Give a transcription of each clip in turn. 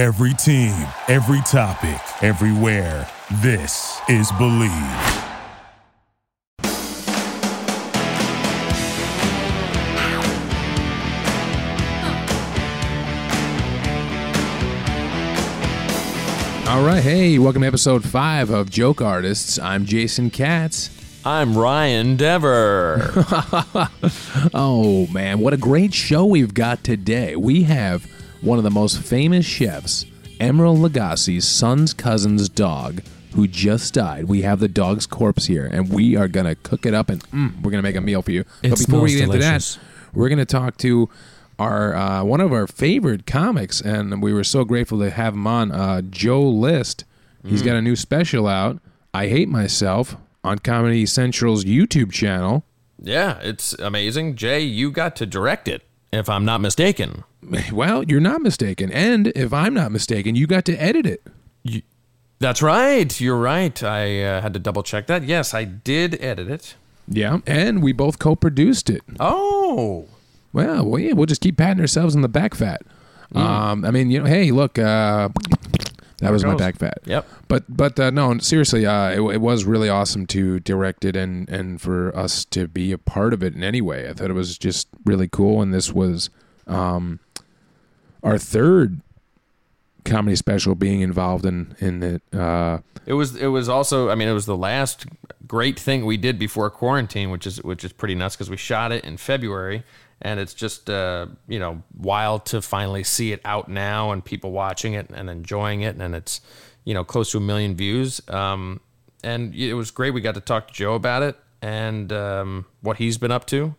Every team, every topic, everywhere. This is Believe. All right, hey, welcome to episode five of Joke Artists. I'm Jason Katz. I'm Ryan Dever. Oh man, what a great show we've got today. We have one of the most famous chefs, Emeril Lagasse's son's cousin's dog, who just died. We have the dog's corpse here, and we are gonna cook it up and mm, we're gonna make a meal for you. It but before we get into delicious. that, we're gonna talk to our uh, one of our favorite comics, and we were so grateful to have him on, uh, Joe List. Mm. He's got a new special out. I hate myself on Comedy Central's YouTube channel. yeah, it's amazing. Jay, you got to direct it, if I'm not mistaken. Well, you're not mistaken. And if I'm not mistaken, you got to edit it. That's right. You're right. I uh, had to double check that. Yes, I did edit it. Yeah. And we both co produced it. Oh, Well, well yeah, we'll just keep patting ourselves on the back fat. Um, I mean, you know, hey, look, uh, that was my back fat. Yep. But but uh, no, seriously, uh, it, it was really awesome to direct it and and for us to be a part of it in any way. I thought it was just really cool, and this was um, our third comedy special being involved in in it. Uh, it was. It was also. I mean, it was the last great thing we did before quarantine, which is which is pretty nuts because we shot it in February, and it's just uh, you know wild to finally see it out now and people watching it and enjoying it, and it's you know close to a million views. Um, and it was great. We got to talk to Joe about it and um, what he's been up to.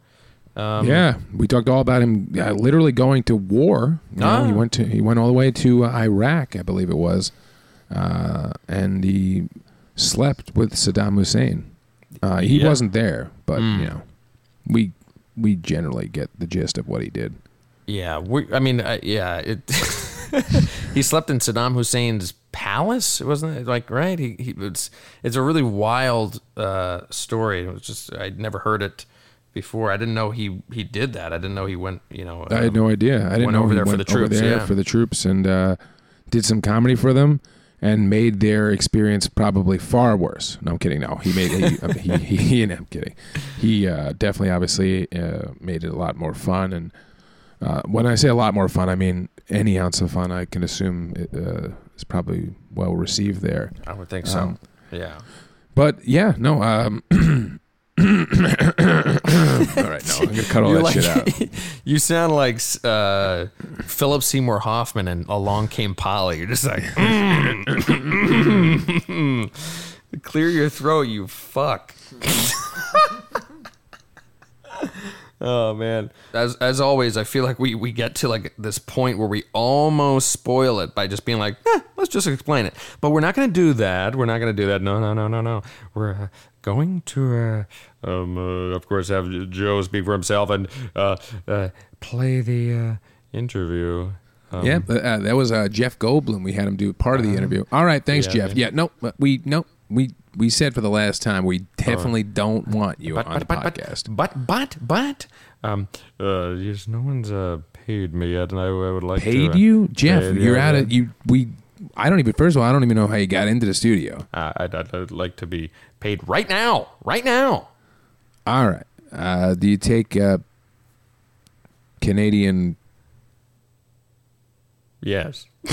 Um, yeah, we talked all about him uh, literally going to war. You know, he Ah. went to he went all the way to uh, Iraq, I believe it was, uh, and he slept with Saddam Hussein. Uh, he Yeah. wasn't there, but Mm. you know, we we generally get the gist of what he did. Yeah, we, I mean, uh, yeah, it. he slept in Saddam Hussein's palace, wasn't it? Like, right? He, he it's it's a really wild uh, story. It was just I'd never heard it before. I didn't know he he did that. I didn't know he went. You know, I had um, no idea. I didn't went know over he there for the over troops, there yeah. for the troops and uh, did some comedy for them. And made their experience probably far worse. No, I'm kidding. No, he made he, he, he, he I'm kidding. He uh, definitely, obviously, uh, made it a lot more fun. And uh, when I say a lot more fun, I mean any ounce of fun. I can assume it, uh, is probably well received there. I would think so. Um, yeah. But yeah, no. Um, all right, no, I'm gonna cut all that shit out. you sound like uh, Philip Seymour Hoffman and Along Came Polly. You're just like, clear your throat, you fuck. oh man, as as always, I feel like we we get to like this point where we almost spoil it by just being like, eh, let's just explain it. But we're not going to do that. We're not going to do that. No, no, no, no, no. We're uh, going to, uh, um, uh, of course, have Joe speak for himself and uh, uh, play the uh, interview. Um, Yeah, uh, that was uh, Jeff Goldblum. We had him do part of the interview. All right, thanks, yeah, Jeff. yeah. No, we no, we we said for the last time we definitely don't want you but on but the but, podcast. but but but um uh yes, no one's uh paid me yet, and I, I would like to, Paid uh, you, Jeff? you're yeah, out of you. We. I don't even. First of all, I don't even know how you got into the studio. Uh, I'd, I'd, I'd like to be paid right now, right now. All right. Uh, do you take uh, Canadian? Yes.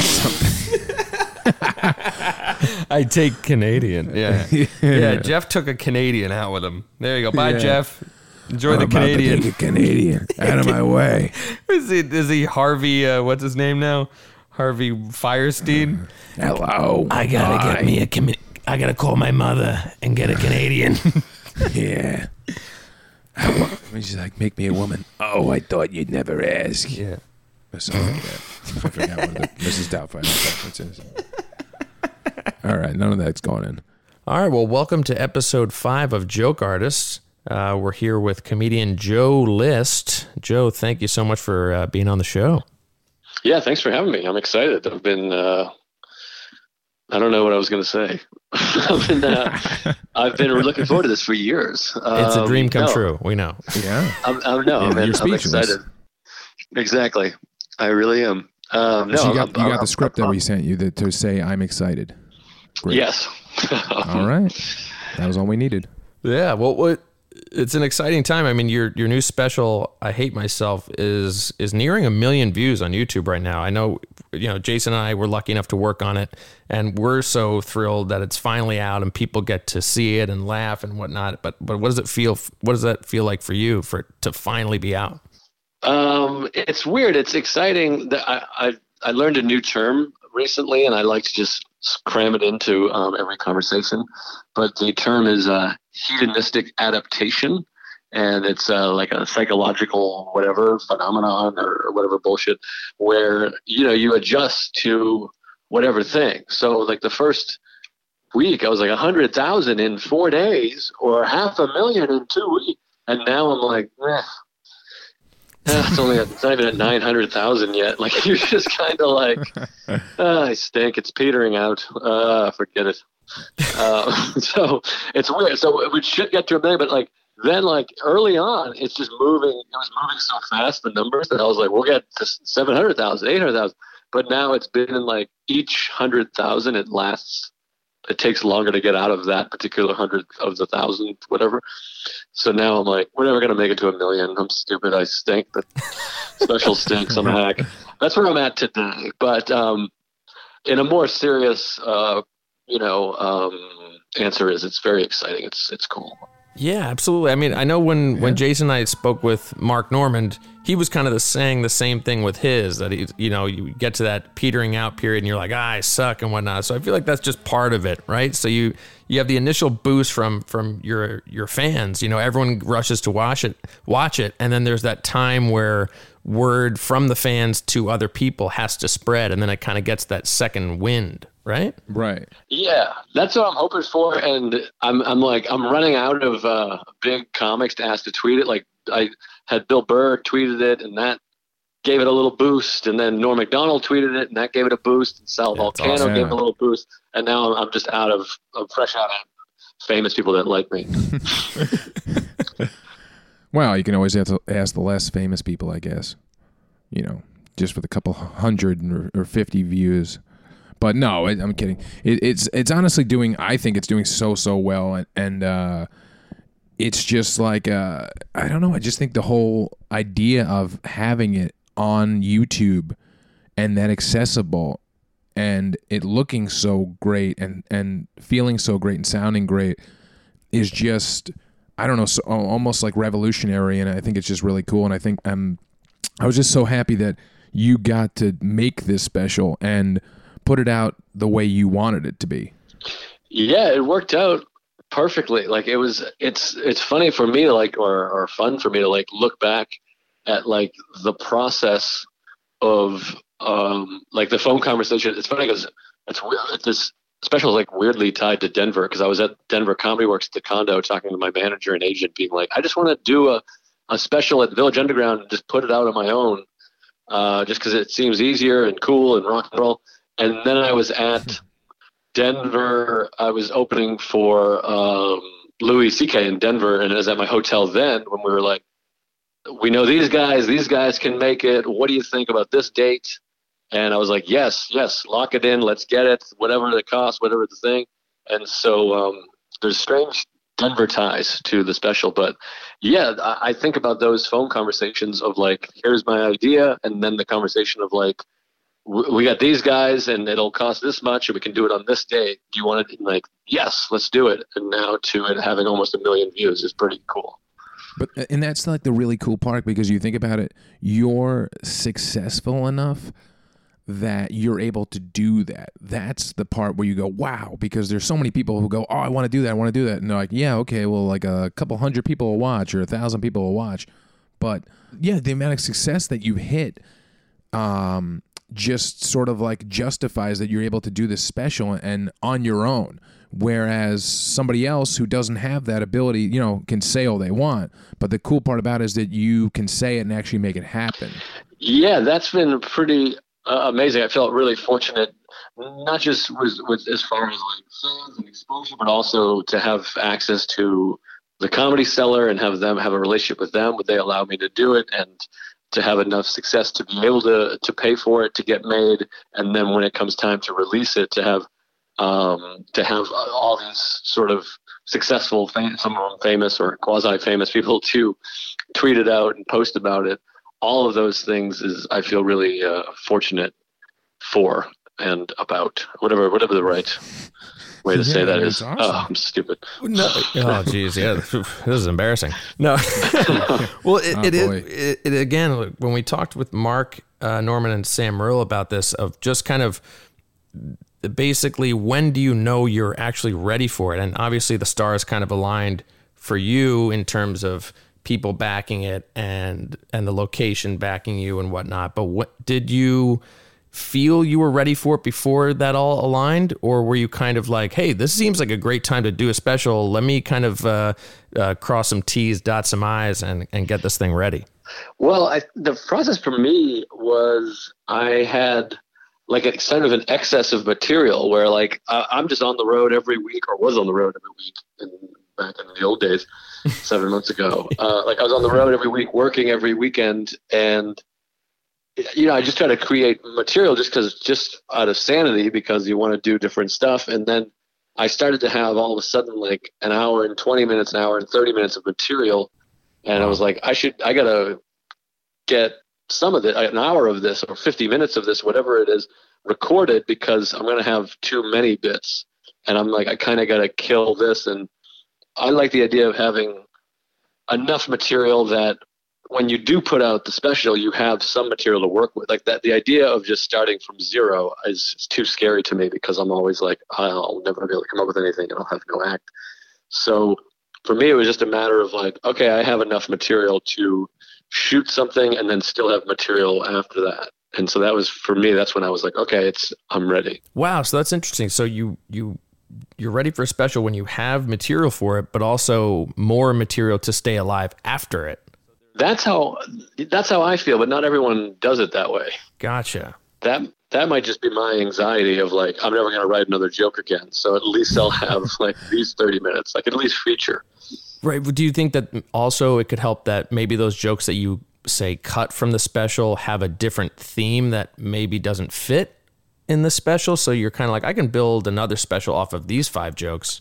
I take Canadian. Yeah. yeah. Jeff took a Canadian out with him. There you go. Bye, Yeah. Jeff. Enjoy I'm the about to Canadian. take a Canadian out of my way. Is he, is he Harvey? Uh, what's his name now? Harvey Fierstein. Hello. I gotta Hi. get me a. Com- I gotta call my mother and get a Canadian. Yeah. I want, she's like, make me a woman. Oh, I thought you'd never ask. yeah. Or something like that. I forgot what the Mrs. Doubtfire reference is. All right, none of that's going in. All right. Well, welcome to episode five of Joke Artists. Uh, we're here with comedian Joe List. Joe, thank you so much for uh, being on the show. Yeah, thanks for having me. I'm excited. I've been, uh, I don't know what I was going to say. I've been, uh, I've been looking forward to this for years. It's a Um, dream come no, true. We know. Yeah. I'm, I'm, no, Yeah, I'm, you're I'm excited. Exactly. I really am. Um, no, so you got, I'm- you got I'm- the script that we sent you that, to say I'm excited. Great. Yes. All right. That was all we needed. Yeah, well, what it's an exciting time. I mean, your your new special, "I Hate Myself," is is nearing a million views on YouTube right now. I know, you know, Jason and I were lucky enough to work on it, and we're so thrilled that it's finally out and people get to see it and laugh and whatnot. But but what does it feel? What does that feel like for you for to finally be out? Um, it's weird. It's exciting. That I, I I learned a new term recently, and I like to just cram it into um, every conversation. But the term is uh, hedonistic adaptation, and it's uh, like a psychological whatever phenomenon or, or whatever bullshit, where you know you adjust to whatever thing. So like the first week, I was like a hundred thousand in four days, or half a million in two weeks, and now I'm like. Eh. It's only it's not even at nine hundred thousand yet. Like you're just kind of like, ah, I stink. It's petering out. Uh, forget it. Uh, so it's weird. So we should get to a million, but like then, like early on, it's just moving. It was moving so fast the numbers that I was like, we'll get to 700,000, 800,000. But now it's been in like each hundred thousand, it lasts. It takes longer to get out of that particular hundred of the thousand, whatever. So now I'm like, we're never gonna make it to a million. I'm stupid. I stink. But special stinks. I'm a hack. That's where I'm at today. But um, in a more serious, uh, you know, um, answer is it's very exciting. It's it's cool. Yeah, absolutely. I mean, I know when when Jason and I spoke with Mark Normand, he was kind of the, saying the same thing with his that he, you know, you get to that petering out period and you're like, ah, I suck and whatnot. So I feel like that's just part of it, right? So you you have the initial boost from from your your fans. You know, everyone rushes to watch it, watch it, and then there's that time where word from the fans to other people has to spread, and then it kind of gets that second wind, right? Right. Yeah, that's what I'm hoping for, and I'm I'm like I'm running out of uh, big comics to ask to tweet it. Like I had Bill Burr tweeted it, and that gave it a little boost, and then Norm Macdonald tweeted it, and that gave it a boost, and Sal Yeah, Vulcano awesome. gave it a little boost, and now I'm, I'm just out of I'm fresh out of famous people that like me. Well, you can always have to ask the less famous people, I guess. You know, just with a couple hundred or, or fifty views. But no, I, I'm kidding. It, it's it's honestly doing. I think it's doing so so well, and and uh, it's just like uh, I don't know. I just think the whole idea of having it on YouTube and that accessible and it looking so great and and feeling so great and sounding great is just I don't know, so, almost like revolutionary, and I think it's just really cool. And I think um, I was just so happy that you got to make this special and put it out the way you wanted it to be. Yeah, it worked out perfectly. Like it was it's it's funny for me to like or or fun for me to like look back at like the process of um like the phone conversation. It's funny because it's weird. This special is like weirdly tied to Denver because I was at Denver Comedy Works at the condo talking to my manager and agent, being like, I just want to do a a special at Village Underground and just put it out on my own, uh, just because it seems easier and cool and rock and roll. And then I was at Denver. I was opening for um, Louis C.K. in Denver, and I was at my hotel then when we were like, we know these guys. These guys can make it. What do you think about this date? And I was like, yes, yes, lock it in. Let's get it. Whatever the cost, whatever the thing. And so um, there's strange Denver ties to the special, but yeah, I, I think about those phone conversations of like, here's my idea, and then the conversation of like, we got these guys, and it'll cost this much, and we can do it on this date. Do you want it? Like, yes, let's do it. And now to it having almost a million views is pretty cool. But and that's like the really cool part because you think about it, you're successful enough that you're able to do that. That's the part where you go, wow, because there's so many people who go, oh, I want to do that, I want to do that, and they're like, yeah, okay, well, like a couple hundred people will watch or a thousand people will watch, but yeah, the amount of success that you've hit, um, just sort of like justifies that you're able to do this special and on your own. Whereas somebody else who doesn't have that ability, you know, can say all they want. But the cool part about it is that you can say it and actually make it happen. Yeah, that's been pretty uh, amazing. I felt really fortunate, not just with, with as far as like fans and exposure, but also to have access to the comedy cellar and have them have a relationship with them. Would they allow me to do it? And to have enough success to be able to to pay for it to get made, and then when it comes time to release it, to have um, to have all these sort of successful, some of them famous or quasi famous people to tweet it out and post about it. All of those things is I feel really uh, fortunate for and about whatever whatever the right way to yeah, say that is. Awesome. Oh, I'm stupid. No. oh, geez. Yeah. This is embarrassing. No. well, it, oh, it, it, it, again, when we talked with Mark uh, Normand and Sam Morril about this, of just kind of basically when do you know you're actually ready for it? And obviously the stars kind of aligned for you in terms of people backing it and and the location backing you and whatnot. But what did you feel you were ready for it before that all aligned, or were you kind of like, "Hey, this seems like a great time to do a special. Let me kind of uh, uh, cross some T's, dot some I's, and and get this thing ready." Well, I, the process for me was I had like a kind of an excess of material where like uh, I'm just on the road every week or was on the road every week in, back in the old days, seven months ago. Uh, like I was on the road every week, working every weekend, and you know I just try to create material just because just out of sanity because you want to do different stuff, and then I started to have all of a sudden like an hour and 20 minutes, an hour and 30 minutes of material, and I was like I should I gotta get some of it, an hour of this or 50 minutes of this, whatever it is, recorded because I'm going to have too many bits. And I'm like, I kind of got to kill this. And I like the idea of having enough material that when you do put out the special, you have some material to work with. Like that, the idea of just starting from zero is, is too scary to me because I'm always like, I'll never be able to come up with anything and I'll have no act. So for me, it was just a matter of like, okay, I have enough material to shoot something and then still have material after that and so that was for me that's when i was like okay it's i'm ready wow so that's interesting so you you you're ready for a special when you have material for it but also more material to stay alive after it that's how that's how i feel but not everyone does it that way gotcha that that might just be my anxiety of like i'm never going to write another joke again so at least i'll have like these 30 minutes i can at least feature Right. Do you think that also it could help that maybe those jokes that you say cut from the special have a different theme that maybe doesn't fit in the special? So you're kind of like, I can build another special off of these five jokes.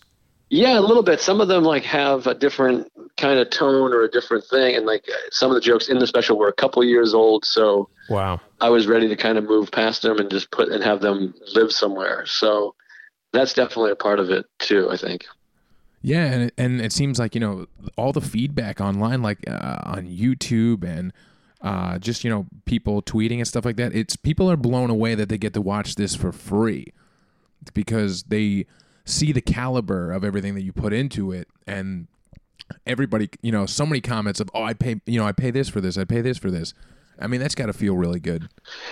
Yeah, a little bit. Some of them like have a different kind of tone or a different thing, and like some of the jokes in the special were a couple years old. So wow, I was ready to kind of move past them and just put and have them live somewhere. So that's definitely a part of it too. I think. Yeah, and and it seems like you know all the feedback online, like uh, on YouTube and uh, just you know people tweeting and stuff like that. It's people are blown away that they get to watch this for free because they see the caliber of everything that you put into it, and everybody, you know, so many comments of, "Oh, I pay, you know, I pay this for this, I pay this for this." I mean, that's got to feel really good.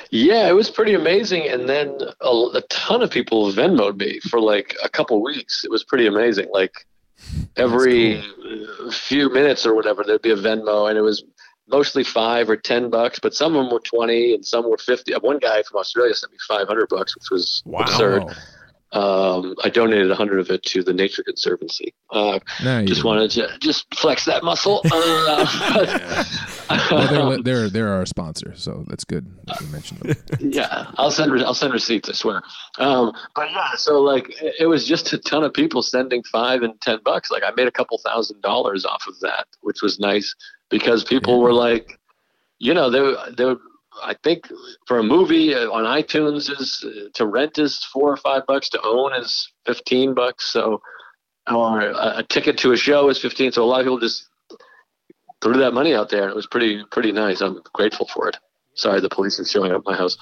Yeah, it was pretty amazing. And then a, a ton of people Venmoed me for like a couple weeks. It was pretty amazing. Like every cool. few minutes or whatever there'd be a Venmo, and it was mostly five or ten bucks, but some of them were twenty and some were fifty. One guy from Australia sent me five hundred bucks, which was wow. absurd. Um, I donated a hundred of it to the Nature Conservancy. Uh, no, just wanted to just flex that muscle. Uh, well, they're, they're they're our sponsor, so that's good that you mentioned them. yeah, I'll send I'll send receipts. I swear. Um, but yeah, so like it was just a ton of people sending five and ten bucks. Like I made a couple thousand dollars off of that, which was nice because people yeah. were like, you know, they they would I think for a movie uh, on iTunes is uh, to rent is four or five bucks. To own is fifteen bucks. So, or a, a ticket to a show is fifteen. So a lot of people just threw that money out there, and it was pretty pretty nice. I'm grateful for it. Sorry, the police is showing up my house.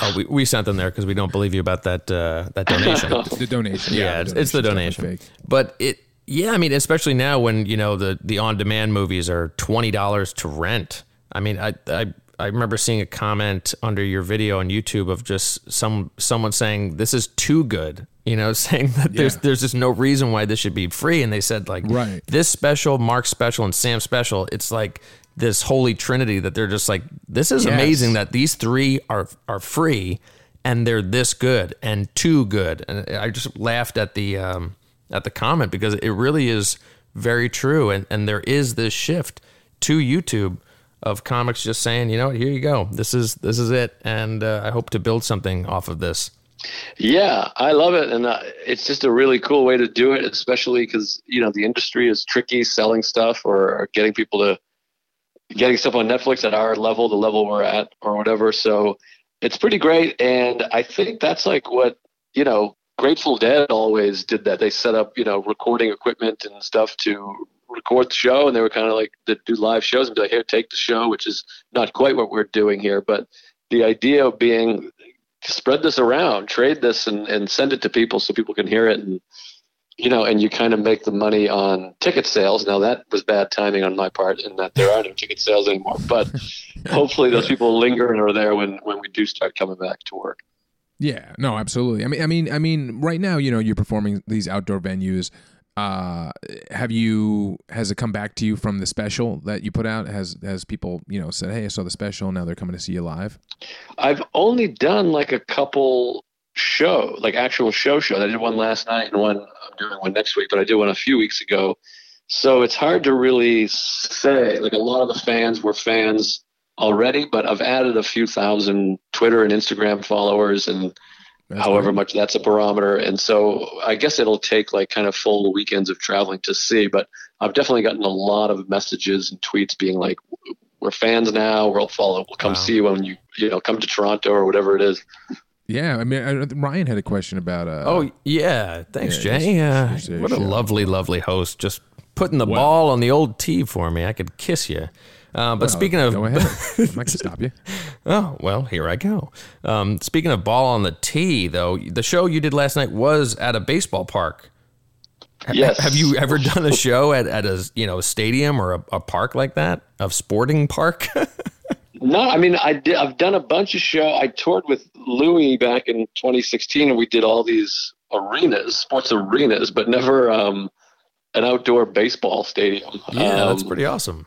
Oh, we, we sent them there because we don't believe you about that uh, that donation. the donation, yeah, yeah it's, it's the donation. But it, yeah, I mean, especially now when you know the the on demand movies are twenty dollars to rent. I mean, I I I remember seeing a comment under your video on YouTube of just some someone saying this is too good. You know, saying that yeah. there's there's just no reason why this should be free, and they said like right. this special, Mark special, and Sam special. It's like this holy trinity that they're just like this is yes. amazing that these three are are free and they're this good and too good. And I just laughed at the um, at the comment because it really is very true, and and there is this shift to YouTube of comics just saying, you know, here you go, this is this is it, and uh, I hope to build something off of this. Yeah, I love it, and uh, it's just a really cool way to do it, especially because you know the industry is tricky selling stuff or, or getting people to getting stuff on Netflix at our level, the level we're at, or whatever. So it's pretty great, and I think that's like what you know. Grateful Dead always did that. They set up you know recording equipment and stuff to record the show, and they were kind of like to do live shows and be like, "Here, take the show," which is not quite what we're doing here, but the idea of being spread this around, trade this, and, and send it to people so people can hear it, and you know, and you kind of make the money on ticket sales. Now that was bad timing on my part, in that there are no ticket sales anymore. But hopefully, those people linger and are there when when we do start coming back to work. Yeah, no, absolutely. I mean, I mean, I mean, right now, you know, you're performing these outdoor venues. Uh, have you has it come back to you from the special that you put out? Has has people you know said, "Hey, I saw the special. Now they're coming to see you live." I've only done like a couple show, like actual show shows. I did one last night and one I'm doing one next week, but I did one a few weeks ago. So it's hard to really say. Like a lot of the fans were fans already, but I've added a few thousand Twitter and Instagram followers and That's however great. much that's a barometer. And so I guess it'll take like kind of full weekends of traveling to see. But I've definitely gotten a lot of messages and tweets being like, "We're fans now. We'll follow. We'll come Wow. see you when you you know come to Toronto or whatever it is." Yeah, I mean, I, Ryan had a question about. Uh, Oh yeah, thanks, yeah, Jay. Uh, just- just, what a show. lovely, lovely host. Just putting the Well- ball on the old tee for me. I could kiss you. Uh, but speaking of go ahead, I'm not gonna stop you. Oh, well, here I go. Um, speaking of ball on the tee, though, the show you did last night was at a baseball park. Yes. Have you ever done a show at, at a you know a stadium or a, a park like that, a sporting park? No, I mean I did. I've done a bunch of show. I toured with Louis back in 2016, and we did all these arenas, sports arenas, but never um, an outdoor baseball stadium. yeah, that's Um, pretty awesome.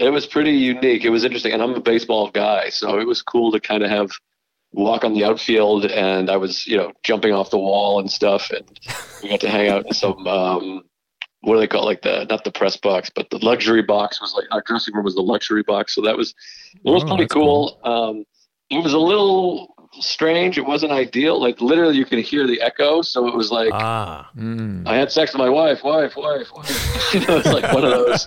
It was pretty unique. It was interesting, and I'm a baseball guy, so it was cool to kind of have walk on the outfield, and I was you know jumping off the wall and stuff, and we got to hang out in some. Um, what do they call it? like the not the press box, but the luxury box was like our dressing room was the luxury box, so that was it was Oh, pretty that's cool. Um, it was a little strange. It wasn't ideal. Like literally, you could hear the echo, so it was like Ah, Mm. I had sex with my wife, wife, wife, wife. you know, it's like one of those.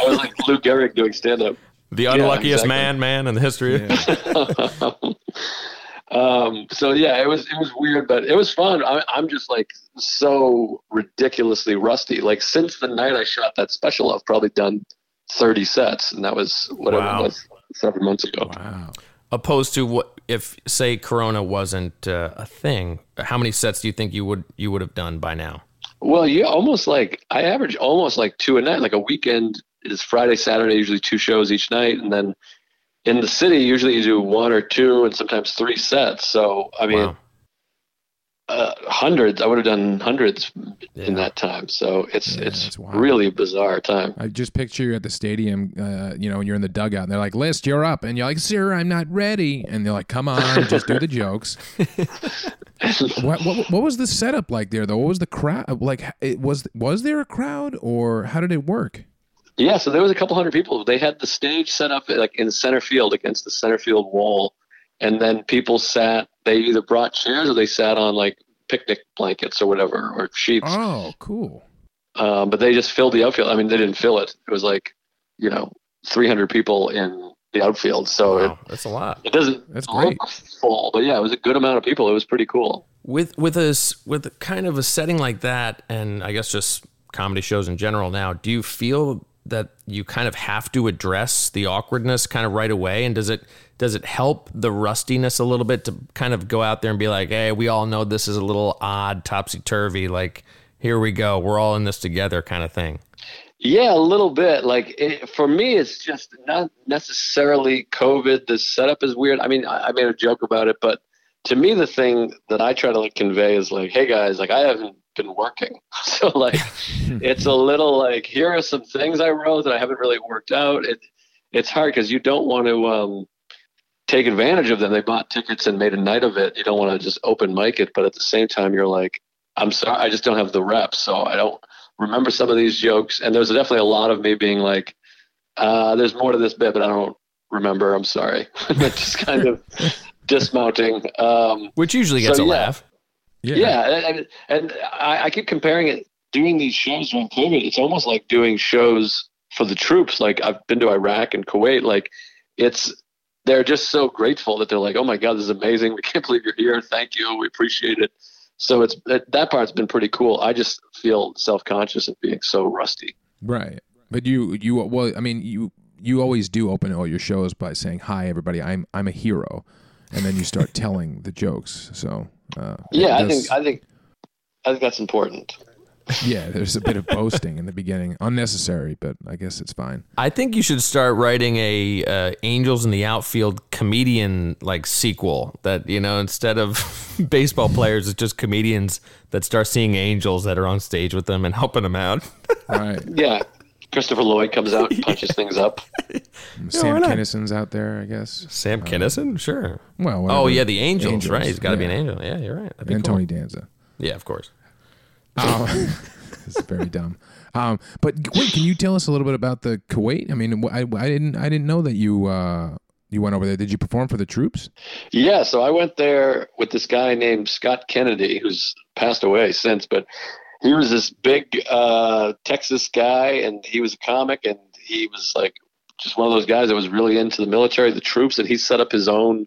I was like Lou Gehrig doing stand up. the unluckiest exactly. man, man in the history. of um, so yeah, it was it was weird, but it was fun. I, I'm just like so ridiculously rusty. Like since the night I shot that special, I've probably done 30 sets, and that was whatever Wow. it was seven months ago. Wow. Opposed to what if say Corona wasn't uh, a thing? How many sets do you think you would you would have done by now? Well, you almost like I average almost like two a night. Like a weekend is Friday, Saturday, usually two shows each night, and then in the city usually you do one or two and sometimes three sets. So I mean, Wow. Uh, hundreds. I would have done hundreds Yeah. in that time. So it's Yeah, it's really a bizarre time. I just picture you at the stadium, uh, you know, and you're in the dugout, and they're like, "List, you're up," and you're like, "Sir, I'm not ready," and they're like, "Come on, just do the jokes." what, what what was the setup like there though? What was the crowd like? It was was there a crowd or how did it work? Yeah, so there was a couple hundred people. They had the stage set up like in center field against the center field wall, and then people sat. They either brought chairs or they sat on like picnic blankets or whatever or sheets. Oh, cool. Um, but they just filled the outfield. I mean, they didn't fill it. It was like, you know, 300 people in the outfield. So Wow, that's a lot. it, it doesn't That's look great. full, but yeah, it was a good amount of people. It was pretty cool. with with a with kind of a setting like that and i guess just comedy shows in general now do you feel that you kind of have to address the awkwardness kind of right away and does it does it help the rustiness a little bit to kind of go out there and be like hey we all know this is a little odd topsy-turvy like here we go we're all in this together kind of thing Yeah, a little bit. Like it, for me, it's just not necessarily COVID. The setup is weird. I mean, I, I made a joke about it, but to me, the thing that I try to like convey is like, hey guys, like I haven't been working, so like it's a little like here are some things I wrote that I haven't really worked out. It it's hard because you don't want to um, take advantage of them. They bought tickets and made a night of it. You don't want to just open mic it, but at the same time, you're like, I'm sorry, I just don't have the reps, so I don't remember some of these jokes. And there's definitely a lot of me being like, uh, there's more to this bit, but I don't remember. I'm sorry. just kind of dismounting. Um, Which usually gets So, a yeah. laugh. yeah, and, and, and I, I keep comparing it. Doing these shows during COVID, it's almost like doing shows for the troops. Like I've been to Iraq and Kuwait. Like it's they're just so grateful that they're like, oh my god, this is amazing. We can't believe you're here. Thank you. We appreciate it. So it's that, that part's been pretty cool. I just feel self conscious of being so rusty. Right. But you you well I mean you you always do open all your shows by saying hi everybody I'm I'm a hero and then you start telling the jokes. So uh, Yeah, I think I think I think that's important. Yeah, there's a bit of boasting in the beginning, unnecessary, but I guess it's fine. I think you should start writing a uh, Angels in the Outfield comedian like sequel that you know instead of baseball players, it's just comedians that start seeing angels that are on stage with them and helping them out. Right. Yeah. Christopher Lloyd comes out and punches things up. Sam why not? Kinison's out there, I guess. Sam Kinison, sure. Well, Oh yeah, the Angels, Angels, right? He's got to be an angel. Yeah, you're right. That'd be and cool. Tony Danza. Yeah, of course. Um, it's very dumb. Um, but wait, can you tell us a little bit about the Kuwait? I mean, I, I didn't I didn't know that you uh, you went over there. Did you perform for the troops? Yeah, so I went there with this guy named Scott Kennedy, who's passed away since, but he was this big uh, Texas guy, and he was a comic, and he was like just one of those guys that was really into the military, the troops, and he set up his own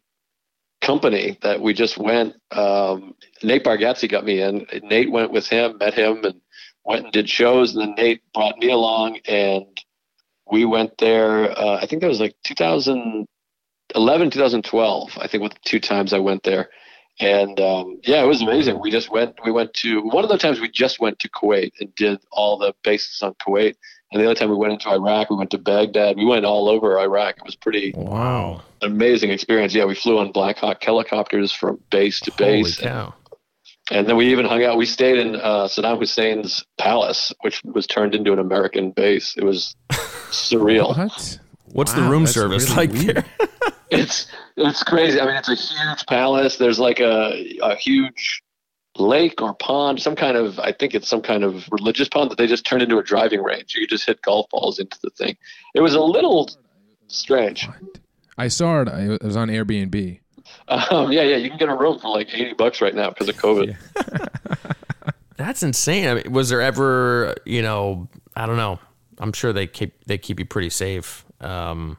company that we just went. Um, Nate Bargatze got me in. Nate went with him, met him, and went and did shows, and then Nate brought me along, and we went there. Uh, I think that was like 2011, 2012 i think the two times i went there and um, yeah it was amazing we just went we went to one of the times we just went to kuwait and did all the bases on kuwait and the other time we went into iraq we went to baghdad we went all over iraq it was pretty Wow. amazing experience yeah we flew on black hawk helicopters from base to base. Holy cow. and then we even hung out we stayed in uh, saddam hussein's palace which was turned into an american base it was surreal What? What's the room service really like weird. there? it's it's crazy. I mean, it's a huge palace. There's like a a huge lake or pond, some kind of I think it's some kind of religious pond that they just turned into a driving range. You just hit golf balls into the thing. It was a little strange. What? I saw it. I- It was on Airbnb. Um, yeah, yeah, you can get a room for like eighty bucks right now because of COVID. That's insane. I mean, was there ever, you know, I don't know. I'm sure they keep they keep you pretty safe. Um,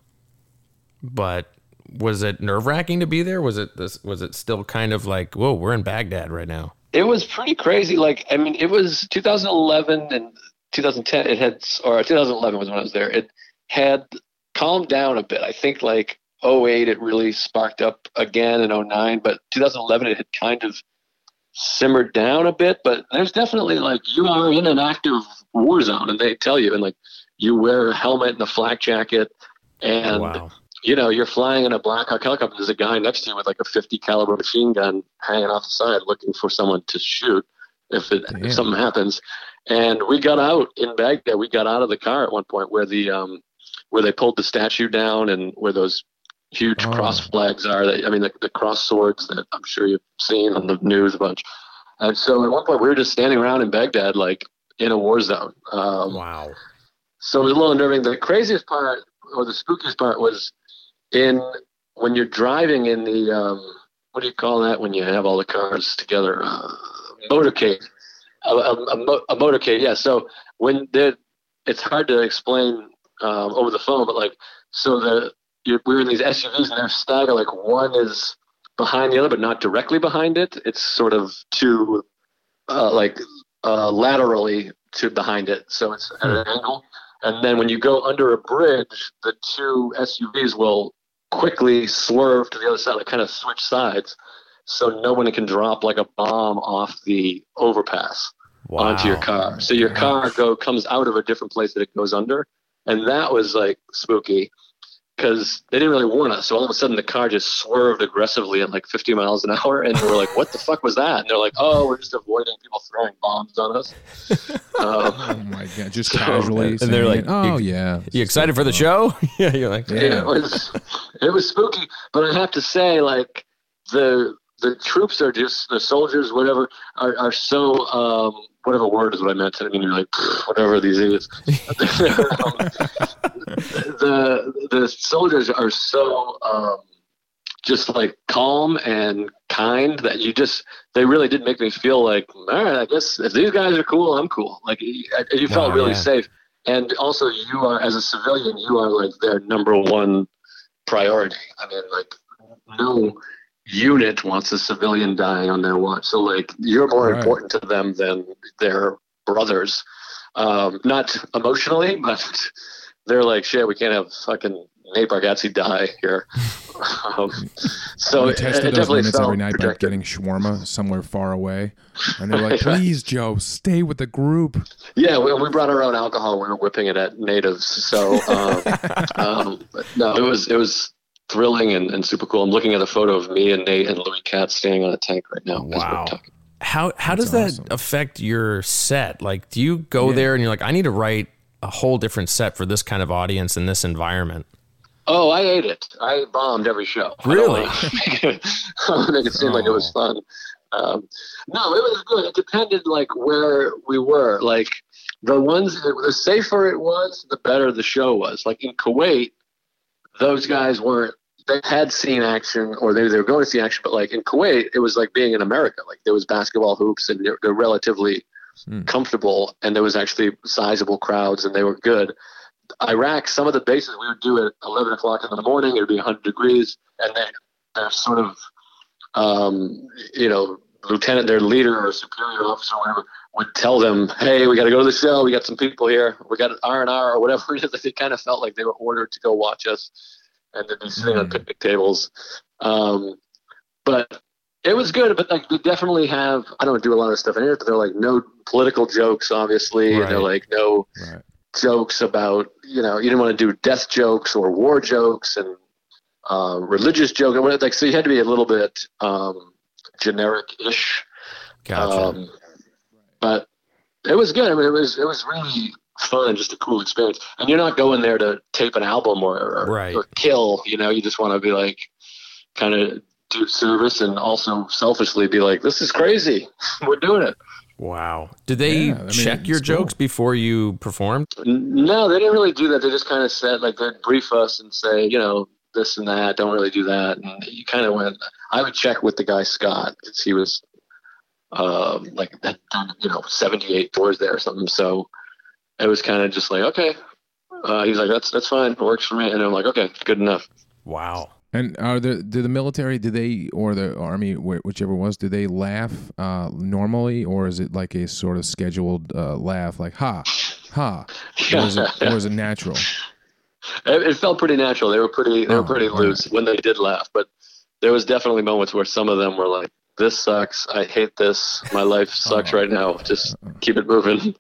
but was it nerve wracking to be there? Was it this? Was it still kind of like, whoa, we're in Baghdad right now? It was pretty crazy. Like, I mean, it was 2011 and 2010. It had, or 2011 was when I was there. It had calmed down a bit. I think like 08, it really sparked up again in 09, but 2011, it had kind of simmered down a bit. But there's definitely like you are in an active war zone, and they tell you, and like you wear a helmet and a flak jacket, and wow. you know, you're flying in a Black Hawk helicopter. There's a guy next to you with like a 50 caliber machine gun hanging off the side, looking for someone to shoot if it if something happens. And we got out in Baghdad. We got out of the car at one point where the um where they pulled the statue down and where those huge Oh. cross flags are. That I mean, the, the cross swords that I'm sure you've seen on the news a bunch. And so at one point we were just standing around in Baghdad, like in a war zone. Um, Wow. So it was a little unnerving. The craziest part, or the spookiest part, was in when you're driving in the um, what do you call that when you have all the cars together? Uh, motorcade. A, a, a, a motorcade, yeah. So when it's hard to explain um, over the phone, but like, so the you're, we're in these SUVs and they're staggered. Like one is behind the other, but not directly behind it. It's sort of two, uh, like uh, laterally to behind it, so it's at an angle. And then when you go under a bridge, the two SUVs will quickly swerve to the other side, like kind of switch sides, so no one can drop like a bomb off the overpass Wow. onto your car. So your car go comes out of a different place that it goes under, and that was like spooky because they didn't really warn us. So all of a sudden the car just swerved aggressively at like 50 miles an hour, and we're like, "What the fuck was that?" And they're like, "Oh, we're just avoiding people throwing bombs on us." Um, Oh my god! Just So- casually. And they're like, "Oh you- yeah." You excited for the show? yeah, you're like, Yeah. it was it was spooky but i have to say like the the troops are just the soldiers, whatever, are, are so um, whatever word is what I meant. I mean, you're like whatever these idiots. the the soldiers are so um, just like calm and kind that you just they really did make me feel like all right. I guess if these guys are cool, I'm cool. Like you, you felt Oh, really yeah. safe. And also, you are as a civilian, you are like their number one priority. I mean, like no unit wants a civilian dying on their watch. So like you're more Right. important to them than their brothers. Um, not emotionally, but they're like, shit, we can't have fucking Nate Bargatze die here. um, so we it, tested it those definitely limits every night by getting shawarma somewhere far away, and they're like. "Please, Joe, stay with the group." Yeah, we, we brought our own alcohol. We were whipping it at natives. So um, um, no, it was it was thrilling and, and super cool. I'm looking at a photo of me and Nate and Louis Katz standing on a tank right now. as we're Wow. talking. How how That's does that awesome. affect your set? Like, do you go there and you're like, I need to write a whole different set for this kind of audience in this environment? Oh, I ate it. I bombed every show. I don't Really? wanna make it, I wanna make it seem like it was fun. Um, no, it was good. It depended like where we were. Like the ones, the safer it was, the better the show was. Like in Kuwait, those guys weren't. They had seen action, or they, they were going to see action. But like in Kuwait, it was like being in America. Like there was basketball hoops, and they're, they're relatively Hmm. comfortable, and there was actually sizable crowds, and they were good. Iraq, some of the bases we would do at 11 o'clock in the morning, it would be 100 degrees, and then their sort of, um, you know, lieutenant, their leader or superior officer or whatever, would tell them, hey, we got to go to the show. We got some people here. We got an R&R or whatever it is. They kind of felt like they were ordered to go watch us and they'd be sitting on Mm. picnic tables. Um, but it was good, but like we definitely have, I don't do a lot of stuff in here, but they're like no political jokes, obviously. And they're like no, Right. jokes about you know you didn't want to do death jokes or war jokes and uh, religious jokes. Like so, you had to be a little bit um, generic-ish. Gotcha. Um, but it was good. I mean, it was it was really fun and just a cool experience. And you're not going there to tape an album or or, Right. or kill. You know, you just want to be like kind of do service and also selfishly be like, this is crazy. We're doing it. wow. Did they Yeah, I mean, check your it's cool. jokes before you performed? No, they didn't really do that. They just kind of said, like, they'd brief us and say, you know, this and that. Don't really do that. And you kind of went. I would check with the guy Scott because he was, um, like, had done, you know, seventy-eight tours there or something. So it was kind of just like, okay. Uh, he's like, that's that's fine. It works for me. And I'm like, okay, good enough. Wow. And are the do the military do they or the army wh- whichever was do they laugh uh, normally or is it like a sort of scheduled uh, laugh like ha ha or is it or is it natural? It, it felt pretty natural. They were pretty. They Oh, were pretty all right. loose when they did laugh. But there was definitely moments where some of them were like, "This sucks. I hate this. My life sucks Oh. right now. Just keep it moving."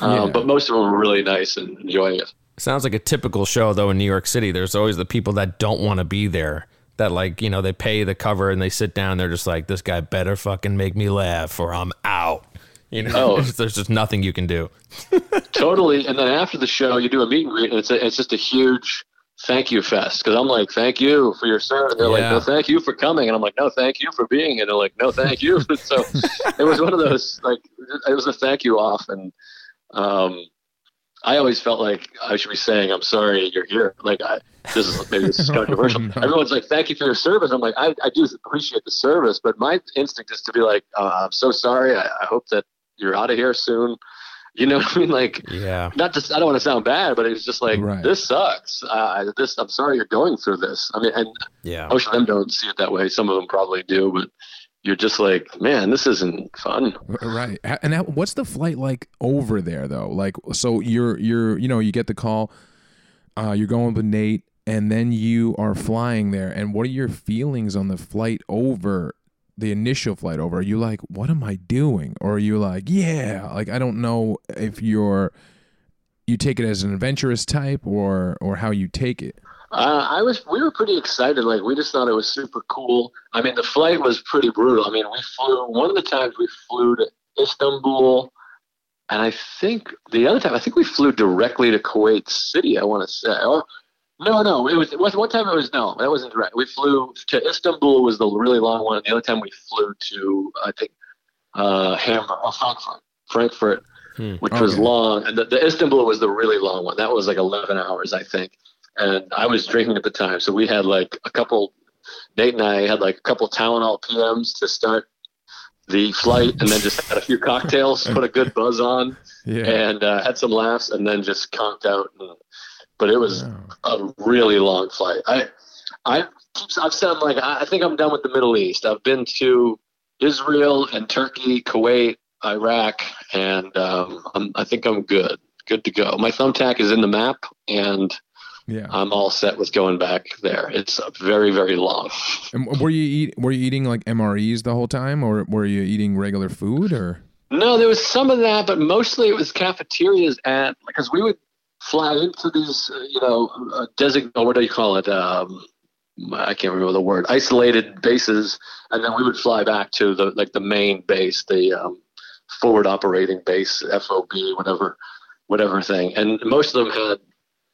Um, Yeah. But most of them are really nice and enjoying it. Sounds like a typical show though in New York City. There's always the people that don't want to be there. That like, you know, they pay the cover and they sit down, they're just like, This guy better fucking make me laugh or I'm out. You know, Oh. there's just nothing you can do. Totally. And then after the show, you do a meet and greet, and it's a, it's just a huge thank you fest because I'm like, "Thank you for your service." And they're like, "No, thank you for coming," and I'm like, "No, thank you for being." here." And they're like, "No, thank you." so it was one of those like it was a thank you off, and um, I always felt like I should be saying, "I'm sorry you're here." Like I, this is maybe this is controversial. no. Everyone's like, "Thank you for your service." I'm like, I, I do appreciate the service, but my instinct is to be like, uh, "I'm so sorry. I, I hope that you're out of here soon." You know what I mean? Like, Yeah. not just I don't want to sound bad, but it's just like Right. this sucks. Uh, this I'm sorry you're going through this. I mean, and Yeah. most of them don't see it that way. Some of them probably do, but you're just like, man, this isn't fun. Right. And how, what's the flight like over there though? Like so you're you're you know you get the call uh you're going with Nate and then you are flying there and what are your feelings on the flight over the initial flight over? Are you like what am I doing? Or are you like yeah, like I don't know if you're you take it as an adventurous type or or how you take it. Uh, I was, we were pretty excited. Like we just thought it was super cool. I mean, the flight was pretty brutal. I mean, we flew one of the times we flew to Istanbul, and I think the other time I think we flew directly to Kuwait City. I want to say, or No, no. It was, it was one time. It was no. That wasn't direct. We flew to Istanbul. Was the really long one. The other time we flew to I think uh, Hamburg, or Frankfurt, Frankfurt, Hmm. which was long. And the, the Istanbul was the really long one. That was like 11 hours, I think. And I was drinking at the time, so we had like a couple. Nate and I had like a couple Tylenol PMs to start the flight, and then just had a few cocktails, put a good buzz on, Yeah. and uh, had some laughs, and then just conked out. And, but it was Wow. a really long flight. I, I, I've said like I think I'm done with the Middle East. I've been to Israel and Turkey, Kuwait, Iraq, and um, I'm, I think I'm good, good to go. My thumbtack is in the map, and Yeah. I'm all set with going back there. It's very, very long. And were you eat, were you eating like MREs the whole time, or were you eating regular food, or? No, there was some of that, but mostly it was cafeterias at because we would fly into these, uh, you know, uh, design. oh, What do you call it? Um, I can't remember the word. Isolated bases, and then we would fly back to the like the main base, the um, forward operating base, FOB, whatever, whatever thing. And most of them had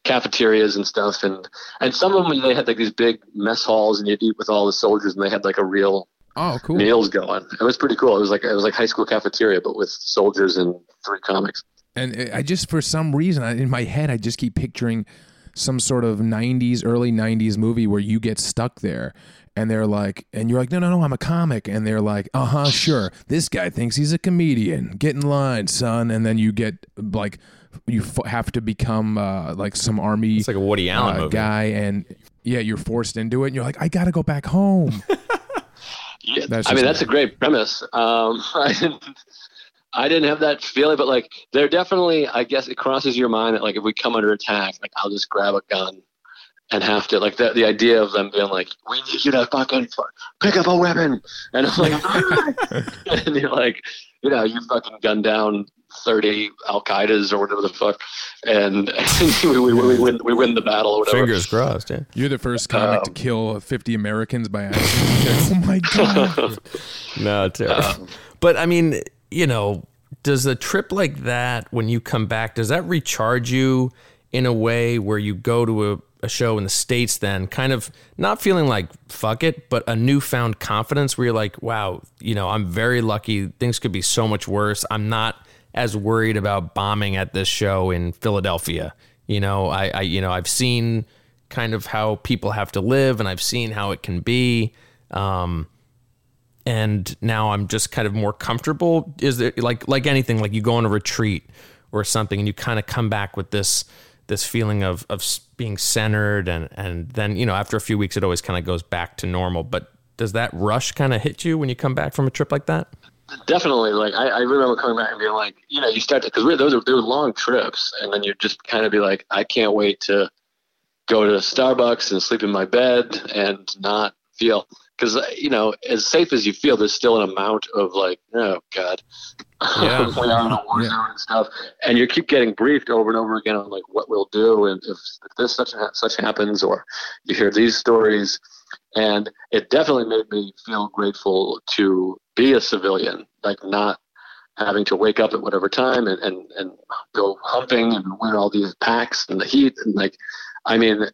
cafeterias and stuff, and and some of them they had like these big mess halls, and you'd eat with all the soldiers, and they had like a real Oh, cool. meals going. It was pretty cool. It was like it was like high school cafeteria, but with soldiers and three comics. And I just, for some reason, I- in my head, I just keep picturing some sort of 90s, early 90s movie where you get stuck there. And they're like, and you're like, no, no, no, I'm a comic. And they're like, uh huh, sure. This guy thinks he's a comedian. Get in line, son. And then you get like, you f- have to become uh, like some army It's like a Woody Allen uh, movie. guy. And yeah, you're forced into it. And you're like, I got to go back home. Yeah, I mean just that's a great premise. Um, I didn't, I didn't have that feeling, but like there definitely, I guess it crosses your mind that like if we come under attack, like I'll just grab a gun and have to like the the idea of them being like, we need you to fucking pick up a weapon, and I'm like, and you're like, you know, you fucking gun down. 30 Al Qaeda's or whatever the fuck, and we, we, we, win, we win the battle or whatever. Fingers crossed. Yeah. You're the first comic to um, kill 50 Americans by accident. oh my God. No, terrible. but I mean, you know, does a trip like that, when you come back, does that recharge you in a way where you go to a, a show in the States then kind of not feeling like fuck it, but a newfound confidence where you're like, wow, you know, I'm very lucky. Things could be so much worse. I'm not as worried about bombing at this show in Philadelphia. You know, I, I you know, I've seen kind of how people have to live and I've seen how it can be. Um, and now I'm just kind of more comfortable. Is it like like anything like you go on a retreat or something and you kind of come back with this this feeling of of being centered and and then you know after a few weeks it always kind of goes back to normal. But does that rush kind of hit you when you come back from a trip like that? Definitely. Like I, I remember coming back and being like, you know, you start to because those are they were long trips, and then you just kind of be like, I can't wait to go to Starbucks and sleep in my bed and not feel because uh, you know as safe as you feel, there's still an amount of like, oh god, Yeah. we are in a war Yeah. zone and stuff, and you keep getting briefed over and over again on like what we'll do and if, if this such and such happens, or you hear these stories, and it definitely made me feel grateful to be a civilian, like not having to wake up at whatever time and, and, and go humping and wear all these packs and the heat and like I mean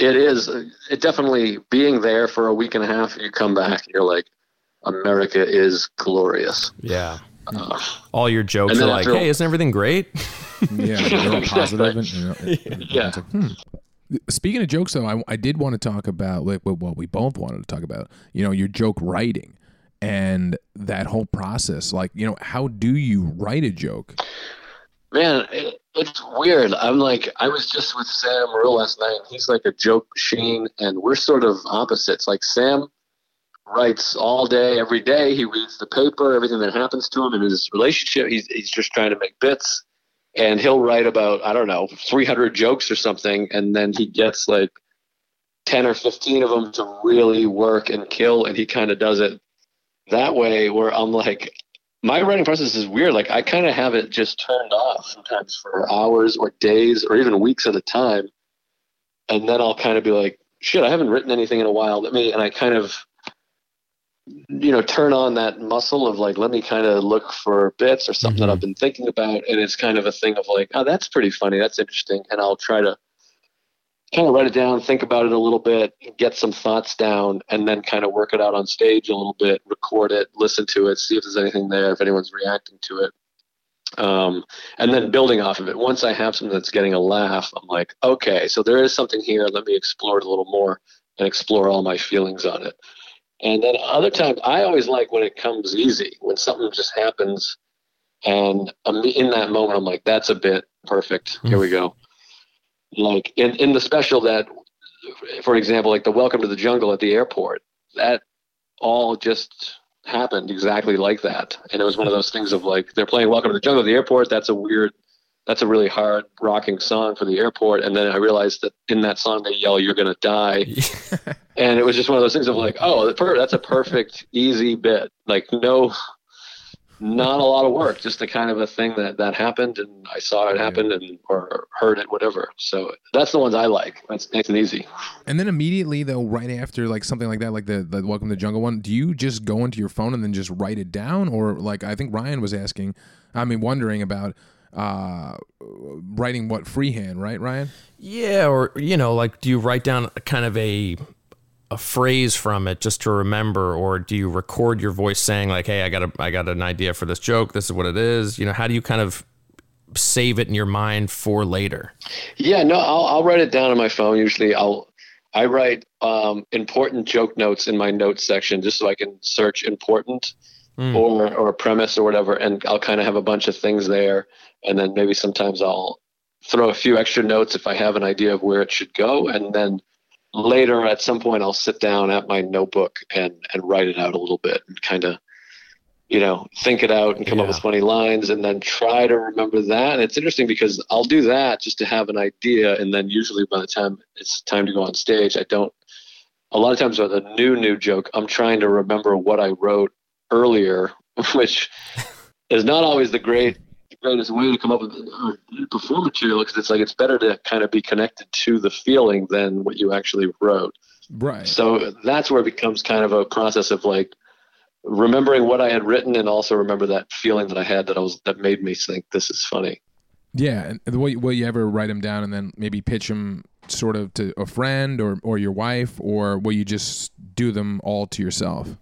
it is it definitely being there for a week and a half you come back you're like America is glorious. Yeah. Uh, All your jokes are like, "Hey, isn't everything great?" Yeah, they're all positive. And, you know, Yeah. like, hmm. Speaking of jokes, though, I, I did want to talk about like what what we both wanted to talk about. You know, your joke writing and that whole process. Like, you know, how do you write a joke? Man, it, it's weird. I'm like, I was just with Sam Morril last night. He's like a joke machine, and we're sort of opposites. Like Sam writes all day, every day. He reads the paper, everything that happens to him in his relationship. He's he's just trying to make bits, and he'll write about I don't know 300 jokes or something, and then he gets like 10 or 15 of them to really work and kill, and he kind of does it that way. Where I'm like, my writing process is weird. Like I kind of have it just turned off sometimes for hours or days or even weeks at a time, and then I'll kind of be like, "Shit, I haven't written anything in a while." Let me, and I kind of, you know, turn on that muscle of like, let me kind of look for bits or something that Mhm. I've been thinking about, and it's kind of a thing of like, "Oh, that's pretty funny. That's interesting," and I'll try to kind of write it down, think about it a little bit, get some thoughts down, and then kind of work it out on stage a little bit, record it, listen to it, see if there's anything there, if anyone's reacting to it. Um, and then building off of it. Once I have something that's getting a laugh, I'm like, okay, so there is something here. Let me explore it a little more and explore all my feelings on it. And then other times, I always like when it comes easy, when something just happens, and in that moment, I'm like, that's a bit perfect. Here we go. Like in, in the special that, for example, like the Welcome to the Jungle at the airport, that all just happened exactly like that. And it was one of those things of like they're playing Welcome to the Jungle at the airport. That's a weird, that's a really hard rocking song for the airport. And then I realized that in that song they yell, "You're gonna die," and it was just one of those things of like, oh, that's a perfect, easy bit. Like no, not a lot of work, just the kind of a thing that that happened, and I saw it happen, and or heard it, whatever. So that's the ones I like. That's nice and easy. And then immediately though, right after like something like that, like the the Welcome to the Jungle one, do you just go into your phone and then just write it down, or like I think Ryan was asking, I mean, wondering about uh writing what freehand, right, Ryan? Yeah, or you know, like do you write down kind of a a phrase from it just to remember or do you record your voice saying like hey i got a i got an idea for this joke. This is what it is. You know how do you kind of save it in your mind for later? Yeah no i'll, I'll write it down on my phone. Usually i'll i write um, important joke notes in my notes section just so i can search important mm. or or a premise or whatever and i'll kind of have a bunch of things there. And then maybe sometimes i'll throw a few extra notes if i have an idea of where it should go and then later at some point I'll sit down at my notebook and and write it out a little bit and kind of you know think it out and come yeah. up with funny lines and then try to remember that and it's interesting because I'll do that just to have an idea and then usually by the time it's time to go on stage I don't a lot of times with a new new joke I'm trying to remember what I wrote earlier which is not always the great greatest way to come up with perform material because it's like it's better to kind of be connected to the feeling than what you actually wrote. Right. So that's where it becomes kind of a process of like remembering what I had written and also remember that feeling that I had that I was that made me think this is funny. Yeah, and will you, will you ever write them down and then maybe pitch them sort of to a friend or or your wife, or will you just do them all to yourself?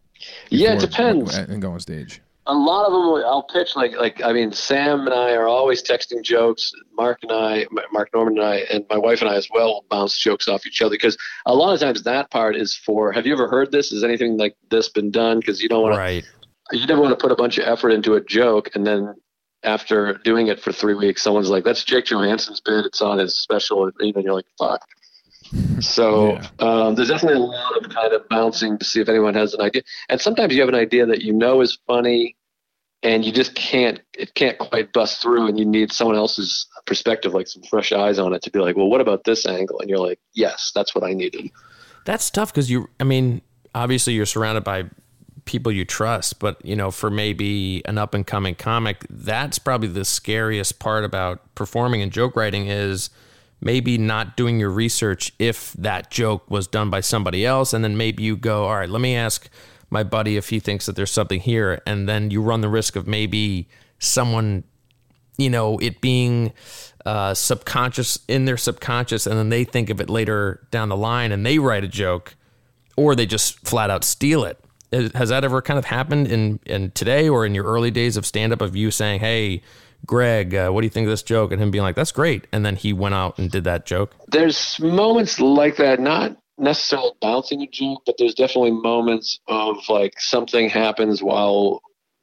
Yeah, it depends. And go on stage a lot of them I'll pitch like like I mean Sam and I are always texting jokes. Mark and I, Mark Normand and I, and my wife and I as well bounce jokes off each other because a lot of times that part is for. Have you ever heard this? Has anything like this been done? Because you don't want right. to. You never want to put a bunch of effort into a joke and then after doing it for three weeks, someone's like, "That's Jake Johannsen's bit. It's on his special," and you're like, "Fuck." So yeah. um, there's definitely a lot of kind of bouncing to see if anyone has an idea. And sometimes you have an idea that you know is funny, and you just can't it can't quite bust through and you need someone else's perspective like some fresh eyes on it to be like well what about this angle? And you're like yes that's what i needed. That's tough because you i mean obviously you're surrounded by people you trust but you know for maybe an up and coming comic that's probably the scariest part about performing and joke writing is maybe not doing your research if that joke was done by somebody else and then maybe you go all right let me ask my buddy if he thinks that there's something here. And then you run the risk of maybe someone you know it being uh, subconscious in their subconscious and then they think of it later down the line and they write a joke or they just flat out steal it. Has that ever kind of happened in, in today or in your early days of stand up of you saying hey greg uh, what do you think of this joke? And him being like that's great. And then he went out and did that joke? There's moments like that not necessarily bouncing a joke, but there's definitely moments of like something happens while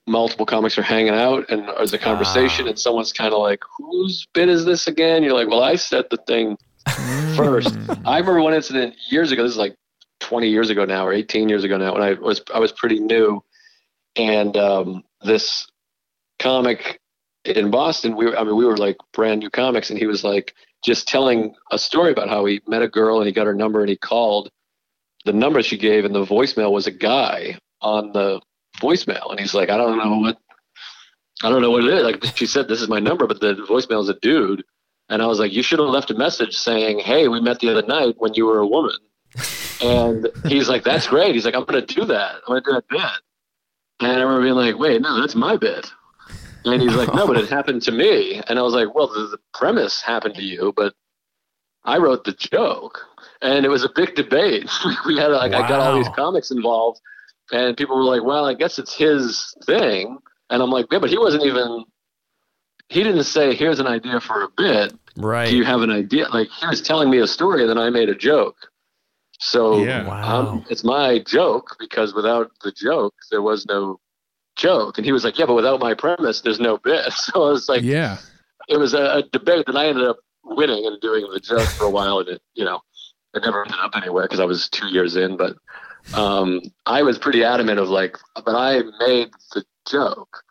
multiple comics are hanging out and there's a conversation ah. and someone's kind of like, whose bit is this again? You're like, well, I said the thing first. I remember one incident years ago. This is like 20 years ago now or 18 years ago now when I was, I was pretty new. And um, this comic in Boston, we were, I mean, we were like brand new comics and he was like, just telling a story about how he met a girl and he got her number and he called. The number she gave and the voicemail was a guy on the voicemail. And he's like i don't know what i don't know what it is. Like she said this is my number but the voicemail is a dude. And i was like you should have left a message saying hey we met the other night when you were a woman and he's like that's great. He's like i'm gonna do that. I'm gonna do that bit and i remember being like wait no that's my bit and he's like, no, but it happened to me. And I was like, well, the, the premise happened to you, but I wrote the joke, and it was a big debate. we had like I got all these comics involved, and people were like, "Well, I guess it's his thing," and I'm like, "Yeah, but he wasn't even." He didn't say, "Here's an idea for a bit." Right. Do you have an idea? Like he was telling me a story, and then I made a joke. So Yeah. Wow. um, it's my joke because without the joke, there was no joke. And he was like, "Yeah, but without my premise, there's no bit." So I was like, yeah. it was a, a debate that I ended up winning and doing the joke for a while, and it, you know, it never ended up anywhere because I was two years in. But um, I was pretty adamant of like, but I made the joke.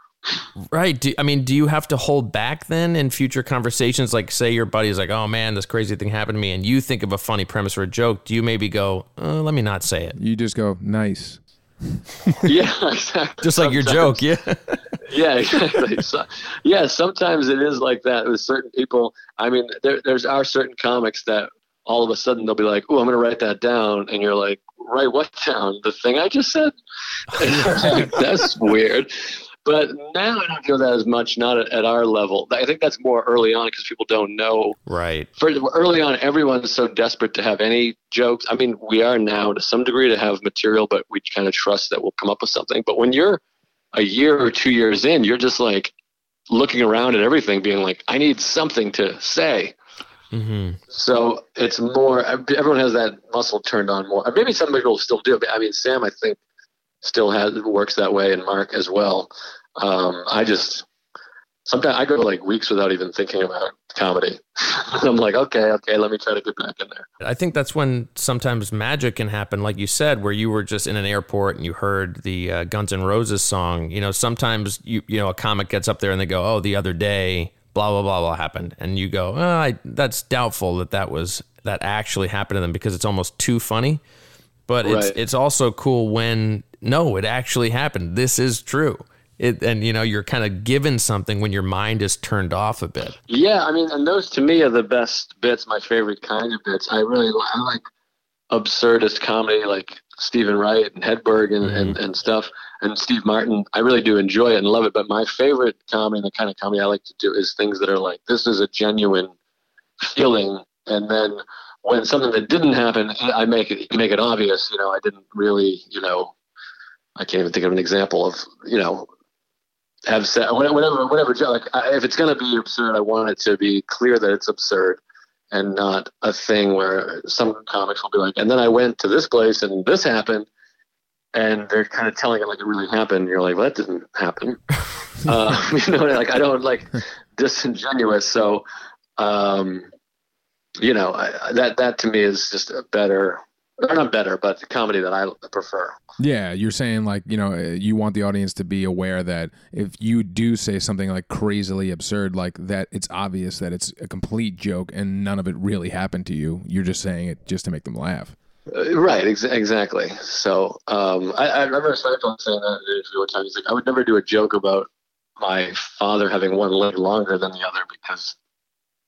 Right. Do, I mean, do you have to hold back then in future conversations? Like, say your buddy's like, "Oh man, this crazy thing happened to me," and you think of a funny premise or a joke. Do you maybe go, uh, "Let me not say it," You just go nice. Yeah, exactly. just like your joke? Yeah. yeah, exactly. So, yeah, sometimes it is like that with certain people. I mean, there there's are certain comics that all of a sudden they'll be like, "Oh, I'm going to write that down," and you're like, "Write what down? The thing I just said?" that's weird. But now I don't feel that as much, not at, at our level. I think that's more early on because people don't know right. for early on, everyone's so desperate to have any jokes. I mean, we are now to some degree to have material, but we kind of trust that we'll come up with something. But when you're a year or two years in, you're just like looking around at everything, being like, I need something to say. hmm So it's more, everyone has that muscle turned on more. Maybe some people still do. But I mean, Sam, I think, still has works that way, and Mark as well. Um, I just, sometimes I go like weeks without even thinking about comedy. I'm like, okay, okay, let me try to get back in there. I think that's when sometimes magic can happen, like you said, where you were just in an airport and you heard the uh, Guns N' Roses song. You know, sometimes you you know a comic gets up there and they go, "Oh, the other day, blah blah blah blah happened," and you go, oh, I, "That's doubtful that that was that actually happened to them because it's almost too funny." But it's it's also cool when no, it actually happened. This is true. It, and you know you're kind of given something when your mind is turned off a bit. Yeah, I mean, and those to me are the best bits, my favorite kind of bits. I really I like absurdist comedy like Steven Wright and Hedberg and, and, mm-hmm. and stuff, and Steve Martin. I really do enjoy it and love it. But my favorite comedy, the kind of comedy I like to do, is things that are like, this is a genuine feeling. And then when something that didn't happen, I make it make it obvious. You know, I didn't really, you know, I can't even think of an example of, you know, have said whatever whatever. Like I, if it's going to be absurd, I want it to be clear that it's absurd, and not a thing where some comics will be like, and then I went to this place and this happened, and they're kind of telling it like it really happened. You're like, well, that didn't happen. uh, you know, like I don't like disingenuous. So, um, you know, I, that that to me is just a better, or not better, but the comedy that I prefer. Yeah, you're saying like you know uh, you want the audience to be aware that if you do say something like crazily absurd, like that, it's obvious that it's a complete joke and none of it really happened to you. You're just saying it just to make them laugh. Uh, Right, ex- exactly. So um, I, I remember Seinfeld saying that in an interview one time. He's like, I would never do a joke about my father having one leg longer than the other because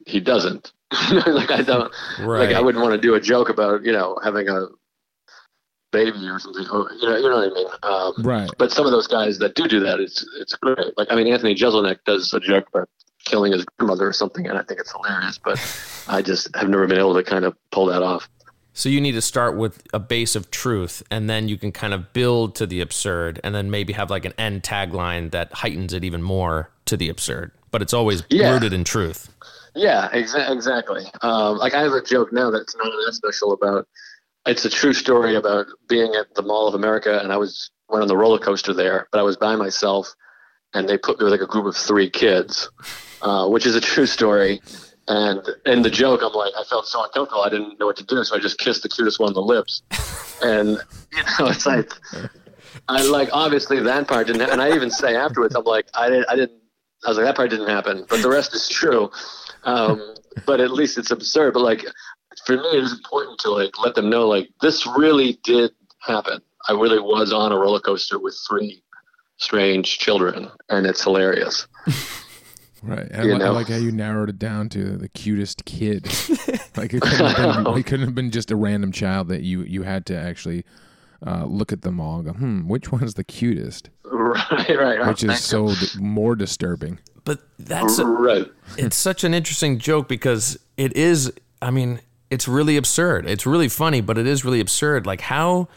he doesn't. like I don't. Right. Like I wouldn't want to do a joke about you know having a baby or something. Or, you know, you know what I mean. Um, Right. but some of those guys that do do that, it's it's great. Like I mean, Anthony Jeselnik does a joke about killing his grandmother or something, and I think it's hilarious. But I just have never been able to kind of pull that off. So you need to start with a base of truth, and then you can kind of build to the absurd, and then maybe have like an end tagline that heightens it even more to the absurd. But it's always Yeah. rooted in truth. Yeah, exa- exactly. Um, like I have a joke now that's not that special about. It's a true story about being at the Mall of America, and I was went on the roller coaster there, but I was by myself, and they put me with like a group of three kids, uh, which is a true story. And in the joke, I'm like, I felt so uncomfortable, I didn't know what to do, so I just kissed the cutest one on the lips, and you know, it's like, I like obviously that part didn't, and I even say afterwards, I'm like, I didn't, I didn't, I was like, that part didn't happen, but the rest is true. Um, but at least it's absurd. But like, for me, it is important to like let them know, like, this really did happen. I really was on a roller coaster with three strange children, and it's hilarious. Right. I, li- I like how you narrowed it down to the cutest kid. like it couldn't, have been, it couldn't have been just a random child that you you had to actually uh, look at them all and go, hmm, which one's the cutest? Right, right, right. Which is so d- more disturbing. But that's you. right. it's such an interesting joke because it is. I mean, it's really absurd. It's really funny, but it is really absurd. Like, how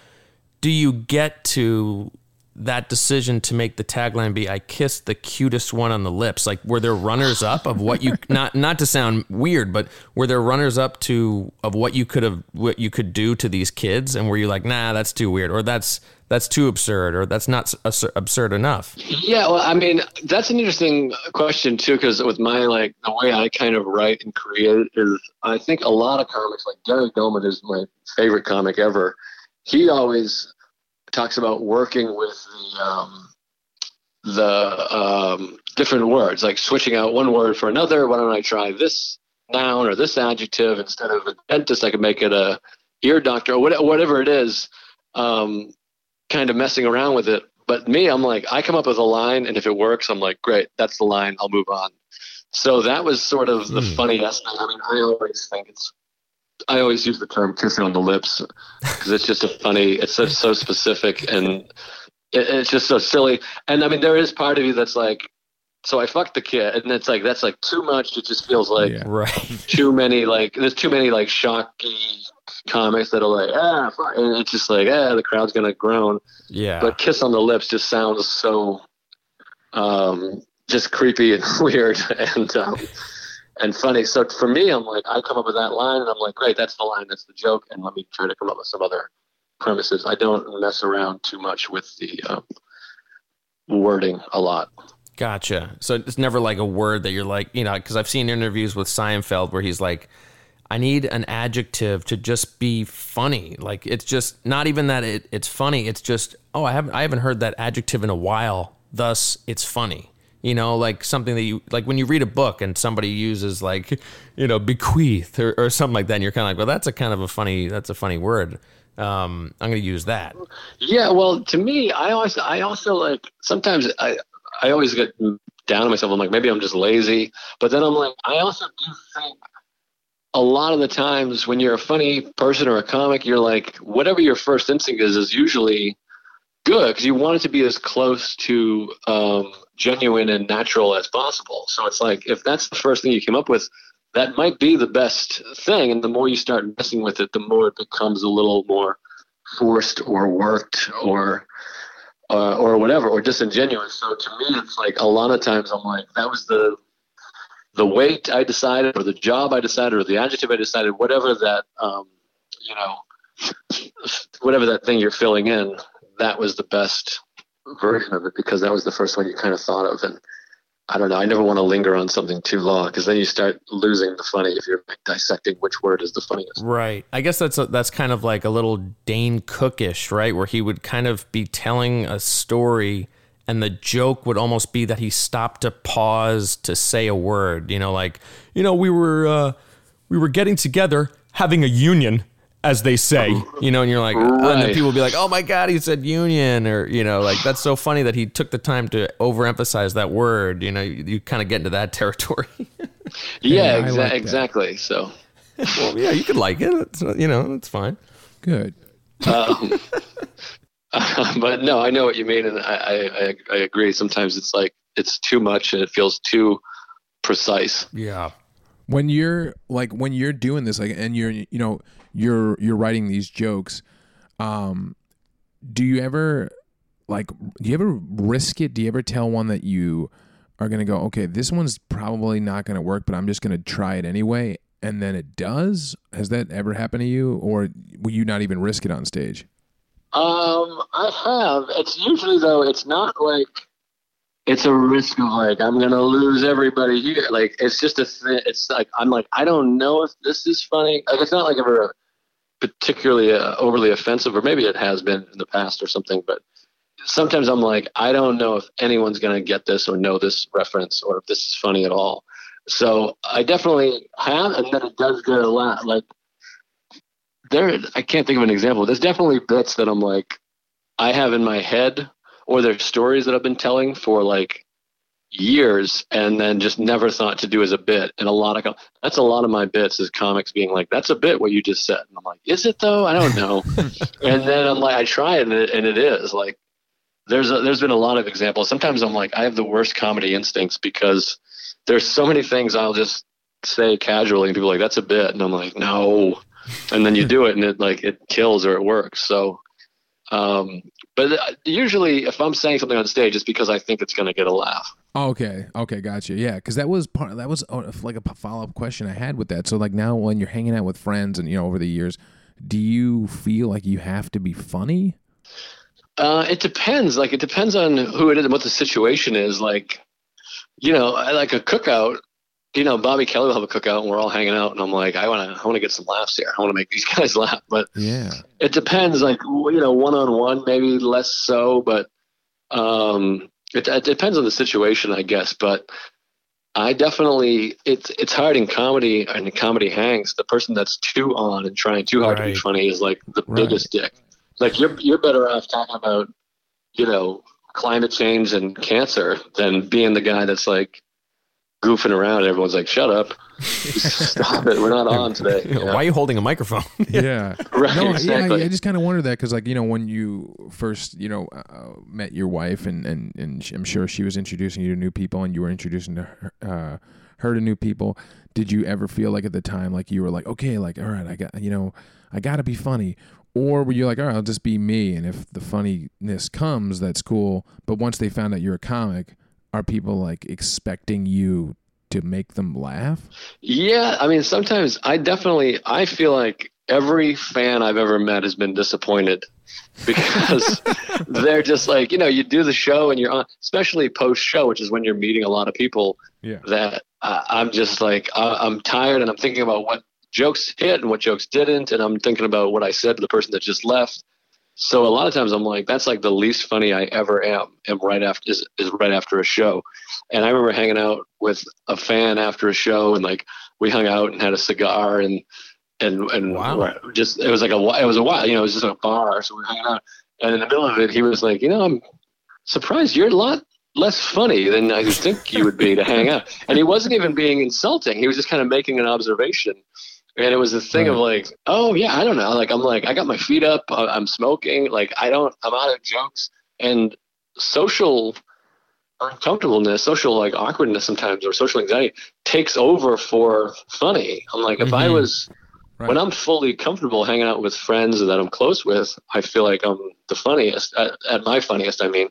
do you get to that decision to make the tagline be "I kissed the cutest one on the lips"? Like, were there runners up of what you not not to sound weird, but were there runners up to of what you could have what you could do to these kids, and were you like, nah, that's too weird, or that's that's too absurd, or that's not absurd enough? Yeah, well, I mean, that's an interesting question too, because with my like the way I kind of write and create is, I think a lot of comics, like Gary Gulman is my favorite comic ever. He always talks about working with the um, the um, different words, like switching out one word for another. Why don't I try this noun or this adjective instead of a dentist? I could make it a ear doctor or whatever it is. Um, kind of messing around with it. But me, I'm like, I come up with a line, and if it works, I'm like, great, that's the line. I'll move on. So that was sort of the mm. funniest thing. I mean, I always think it's, I always use the term kissing on the lips because it's just a funny, it's so, so specific and it, it's just so silly. And I mean, there is part of you that's like, so I fucked the kid, and it's like that's like too much. It just feels like yeah. right. too many like there's too many like shocky comics that are like ah, and it's just like ah, the crowd's gonna groan. Yeah. But kiss on the lips just sounds so, um, just creepy and weird and um, and funny. So for me, I'm like I come up with that line, and I'm like, great, that's the line, that's the joke, and let me try to come up with some other premises. I don't mess around too much with the um, wording a lot. Gotcha. So it's never like a word that you're like, you know, because I've seen interviews with Seinfeld where he's like, I need an adjective to just be funny. Like it's just not even that it, it's funny. It's just oh I haven't I haven't heard that adjective in a while. Thus it's funny. You know, like something that you like when you read a book and somebody uses like you know bequeath or, or something like that. And you're kind of like, well, that's a kind of a funny that's a funny word. Um, I'm going to use that. Yeah, well, to me, I always I also like sometimes I I always get down on myself. I'm like, maybe I'm just lazy. But then I'm like, I also do think a lot of the times when you're a funny person or a comic, you're like, whatever your first instinct is, is usually good because you want it to be as close to um, genuine and natural as possible. So it's like, if that's the first thing you came up with, that might be the best thing. And the more you start messing with it, the more it becomes a little more forced or worked or uh, or whatever, or disingenuous. So to me, it's like a lot of times I'm like, that was the the weight I decided, or the job I decided, or the adjective I decided, whatever that um, you know, whatever that thing you're filling in, that was the best version of it because that was the first one you kind of thought of and I don't know. I never want to linger on something too long because then you start losing the funny if you're dissecting which word is the funniest. Right. I guess that's a, that's kind of like a little Dane Cookish, right? Where he would kind of be telling a story, and the joke would almost be that he stopped to pause to say a word. You know, like you know, we were uh, we were getting together, having a union, as they say, you know, and you're like, right. and then people will be like, oh my God, he said union, or, you know, like that's so funny that he took the time to overemphasize that word. You know, you, you kind of get into that territory. yeah, yeah exa- like exactly. So, well, yeah, you could like it. It's, you know, it's fine. Good. Um, uh, but no, I know what you mean. And I, I, I agree. Sometimes it's like, it's too much and it feels too precise. Yeah. When you're like, when you're doing this, like, and you're, you know, you're you're writing these jokes um do you ever like do you ever risk it do you ever tell one that you are going to go okay this one's probably not going to work but i'm just going to try it anyway and then it does has that ever happened to you or will you not even risk it on stage um i have it's usually though it's not like it's a risk of like I'm gonna lose everybody here. Like it's just a. It's like I'm like I don't know if this is funny. Like it's not like ever particularly uh, overly offensive, or maybe it has been in the past or something. But sometimes I'm like I don't know if anyone's gonna get this or know this reference or if this is funny at all. So I definitely have, and then it does get a lot. Like there, I can't think of an example. There's definitely bits that I'm like I have in my head or there's stories that I've been telling for like years and then just never thought to do as a bit. And a lot of that's a lot of my bits is comics being like, "That's a bit what you just said," and I'm like, "Is it though? I don't know." and then I'm like, I try it and, it and it is like there's a, there's been a lot of examples. Sometimes I'm like, I have the worst comedy instincts because there's so many things I'll just say casually and people are like, "That's a bit," and I'm like, "No." and then you do it and it like it kills or it works. So, um, but uh, usually if I'm saying something on stage, it's because I think it's going to get a laugh. Oh, okay, okay, gotcha. Yeah, because that was part. That was uh, like a follow up question I had with that. So like now, when you're hanging out with friends and you know over the years, do you feel like you have to be funny? Uh, it depends. Like it depends on who it is and what the situation is. Like, you know, I like a cookout. You know, Bobby Kelly will have a cookout, and we're all hanging out, and I'm like, I want to, I want to get some laughs here. I want to make these guys laugh. But Yeah. it depends. Like, you know, one on one, maybe less so. But um, it, it depends on the situation, I guess. But I definitely, it's it's hard in comedy and comedy hangs. The person that's too on and trying too hard to be funny is like the Right. biggest dick. Like you're you're better off talking about, you know, climate change and cancer than being the guy that's like goofing around. Everyone's like, "Shut up, stop it, we're not on today." you know? Why are you holding a microphone? Yeah. Right, No, exactly. yeah, I just kind of wondered that because, like, you know, when you first, you know, uh, met your wife, and and and she- I'm sure she was introducing you to new people, and you were introducing to her, uh, her to new people. Did you ever feel like at the time, like you were like, okay, like, all right, I got, you know, I got to be funny, or were you like, all right, I'll just be me, and if the funniness comes, that's cool. But once they found out you're a comic, are people like expecting you to make them laugh? Yeah, I mean, sometimes I definitely I feel like every fan I've ever met has been disappointed because they're just like, you know, you do the show and you're on, especially post show, which is when you're meeting a lot of people. Yeah. That uh, I'm just like I, I'm tired and I'm thinking about what jokes hit and what jokes didn't, and I'm thinking about what I said to the person that just left. So a lot of times I'm like, that's like the least funny I ever am. Am right after is, is right after a show, and I remember hanging out with a fan after a show, and like we hung out and had a cigar and and and Wow. just it was like a it was a while, you know, it was just a bar, so we were hanging out, and in the middle of it, he was like, you know, I'm surprised you're a lot less funny than I think you would be to hang out, and he wasn't even being insulting. He was just kind of making an observation. And it was a thing of like, oh yeah, I don't know. Like I'm like, I got my feet up, I- I'm smoking. Like I don't, I'm out of jokes and social uncomfortableness, social like awkwardness sometimes, or social anxiety takes over for funny. I'm like, if I Mhm. was, Right. when I'm fully comfortable hanging out with friends that I'm close with, I feel like I'm the funniest at, at my funniest. I mean,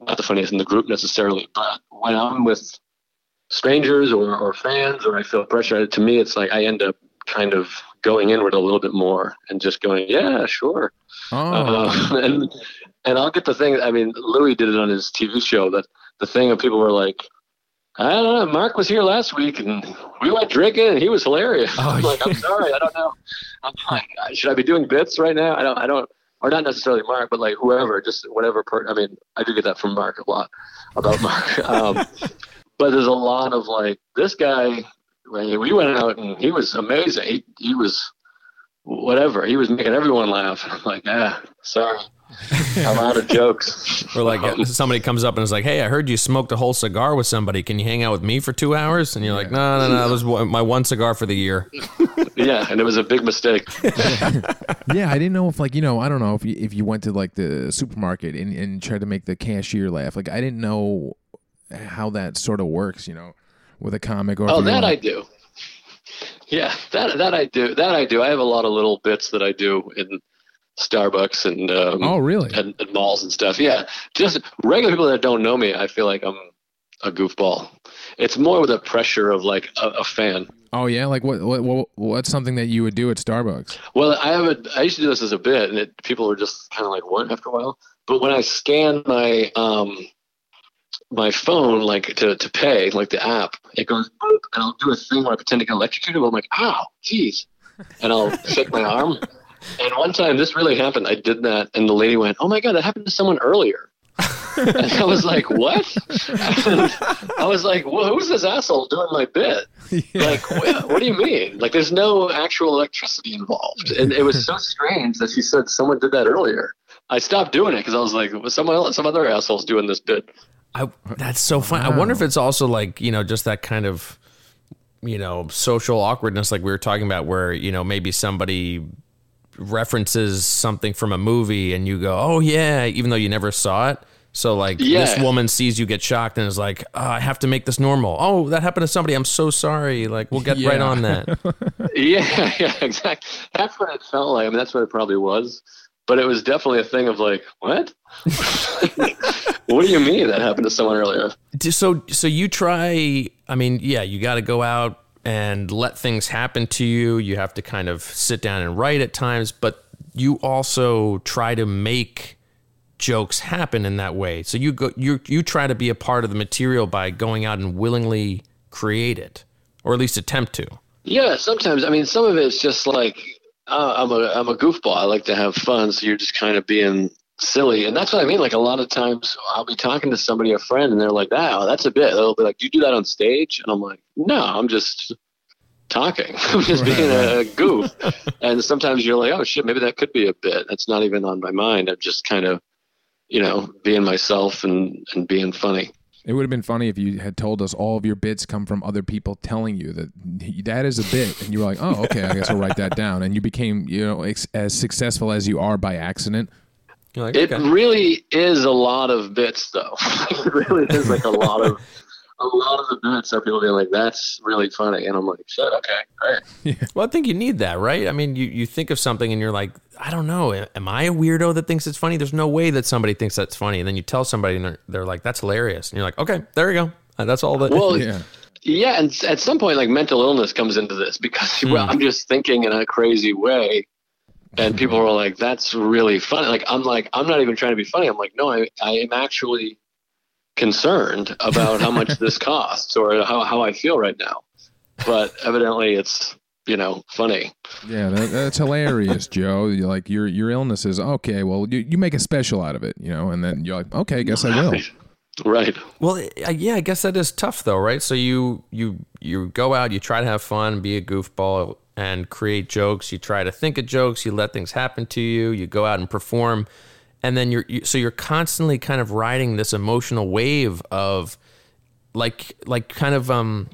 not the funniest in the group necessarily, but when I'm with strangers or, or fans or I feel pressure, to me, it's like I end up kind of going inward a little bit more and just going, yeah, sure. Oh, Uh, and and I'll get the thing. I mean, Louis did it on his TV show. That the thing of people were like, I don't know. Mark was here last week and we went drinking and he was hilarious. Oh, I'm like, I'm sorry, I don't know. I'm like, should I be doing bits right now? I don't. I don't. Or not necessarily Mark, but like whoever, just whatever. Per- I mean, I do get that from Mark a lot about Mark. Um, but there's a lot of like this guy. When we went out and he was amazing. He, he was whatever. He was making everyone laugh. I'm like, ah, sorry, I'm out of jokes. Or like Um, somebody comes up and is like, "Hey, I heard you smoked a whole cigar with somebody. Can you hang out with me for two hours?" And you're like, "No, no, no. That was my one cigar for the year." yeah, and it was a big mistake. yeah, I didn't know if like you know I don't know if you, if you went to like the supermarket and, and tried to make the cashier laugh. Like I didn't know how that sort of works. You know, with a comic or Oh, that were- I do. Yeah, that that I do. That I do. I have a lot of little bits that I do in Starbucks and um, Oh really? and, and malls and stuff. Yeah, just regular people that don't know me. I feel like I'm a goofball. It's more with the pressure of like a, a fan. Oh yeah. Like what, what what what's something that you would do at Starbucks? Well, I have a. I used to do this as a bit, and it, people were just kind of like, "What?" After a while. But when I scan my um my phone, like to to pay, like the app, it goes, boop, and I'll do a thing where I pretend to get electrocuted. But I'm like, "Ow, jeez," and I'll shake my arm. And one time, this really happened. I did that, and the lady went, "Oh my god, that happened to someone earlier." and I was like, "What?" And I was like, well, "Who's this asshole doing my bit?" Like, wh- what do you mean? Like, there's no actual electricity involved. And it was so strange that she said someone did that earlier. I stopped doing it because I was like, well, someone else, some other asshole's doing this bit. I that's so fun. I wonder if it's also like you know just that kind of you know social awkwardness like we were talking about where you know maybe somebody references something from a movie and you go oh yeah even though you never saw it So like Yeah. this woman sees you get shocked and is like, oh, I have to make this normal. Oh, that happened to somebody. I'm so sorry. Like we'll get right on that. Yeah, yeah, exactly. That's what it felt like. I mean, that's what it probably was. But it was definitely a thing of like, what? what do you mean that happened to someone earlier? So so you try i mean yeah you got to go out and let things happen to you you have to kind of sit down and write at times but you also try to make jokes happen in that way so you go you you try to be a part of the material by going out and willingly create it or at least attempt to Yeah, sometimes. I mean, some of it's just like uh, I'm a I'm a goofball. I like to have fun, so you're just kind of being silly, and that's what I mean. Like a lot of times, I'll be talking to somebody, a friend, and they're like, "Oh, that's a bit." They'll be like, "Do you do that on stage?" And I'm like, "No, I'm just talking. I'm just being a goof." and sometimes you're like, "Oh shit, maybe that could be a bit." That's not even on my mind. I'm just kind of, you know, being myself and and being funny. It would have been funny if you had told us all of your bits come from other people telling you that that is a bit, and you were like, "Oh, okay, I guess I'll write that down." And you became, you know, ex- as successful as you are by accident. like It okay really is a lot of bits, though. it really is like a lot of a lot of the bits are people being like, "That's really funny," and I'm like, "Shit, okay, all right." Well, I think you need that, right? I mean, you, you think of something and you're like, I don't know. Am I a weirdo that thinks it's funny? There's no way that somebody thinks that's funny. And then you tell somebody and they're, they're like, that's hilarious. And you're like, okay, there you go. Uh, That's all that. Well, Yeah, yeah, and at some point, like mental illness comes into this because well, I'm just thinking in a crazy way, and people are like, "That's really funny." Like I'm like, I'm not even trying to be funny. I'm like, no, I I am actually concerned about how much this costs or how how I feel right now. But evidently, it's you know funny. yeah, that, that's hilarious, Joe. You're like your your illness is okay. Well, you, you make a special out of it, you know, and then you're like, okay, I guess I will. Right. Well, yeah, I guess that is tough though, right? So you you you go out, you try to have fun, be a goofball, and create jokes. You try to think of jokes. You let things happen to you. You go out and perform, and then you're you, so you're constantly kind of riding this emotional wave of like like kind of um.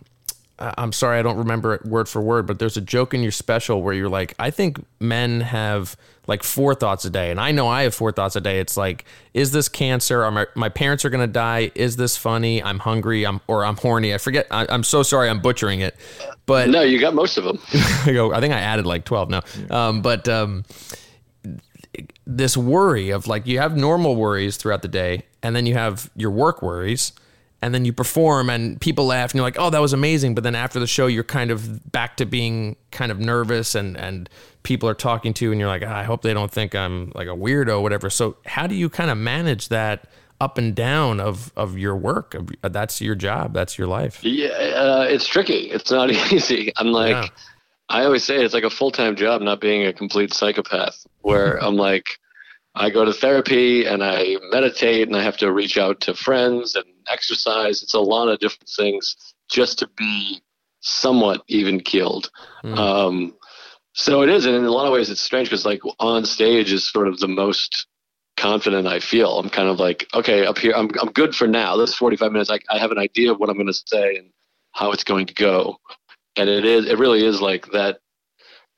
I'm sorry, I don't remember it word for word, but there's a joke in your special where you're like, I think men have like four thoughts a day, and I know I have four thoughts a day. It's like, is this cancer? Are my, my parents are gonna die? Is this funny? I'm hungry. I'm or I'm horny. I forget. I, I'm so sorry. I'm butchering it, but No, you got most of them. I go. I think I added like twelve now. Um, but um, this worry of like you have normal worries throughout the day, and then you have your work worries, and then you perform, and people laugh, and you're like, "Oh, that was amazing." But then after the show, you're kind of back to being kind of nervous, and and people are talking to you, and you're like, "Ah, "I hope they don't think I'm like a weirdo, whatever." So how do you kind of manage that? up and down of of your work of, that's your job that's your life Yeah, uh, it's tricky. It's not easy. I'm like, Yeah. I always say it's like a full time job, not being a complete psychopath. Where I'm like, I go to therapy and I meditate and I have to reach out to friends and exercise. It's a lot of different things just to be somewhat even keeled. Mm. Um, so it is, and in a lot of ways, it's strange because like on stage is sort of the most confident I feel. I'm kind of like, okay, up here, I'm I'm good for now. This 45 minutes, I, I have an idea of what I'm going to say and how it's going to go, and it is, it really is like that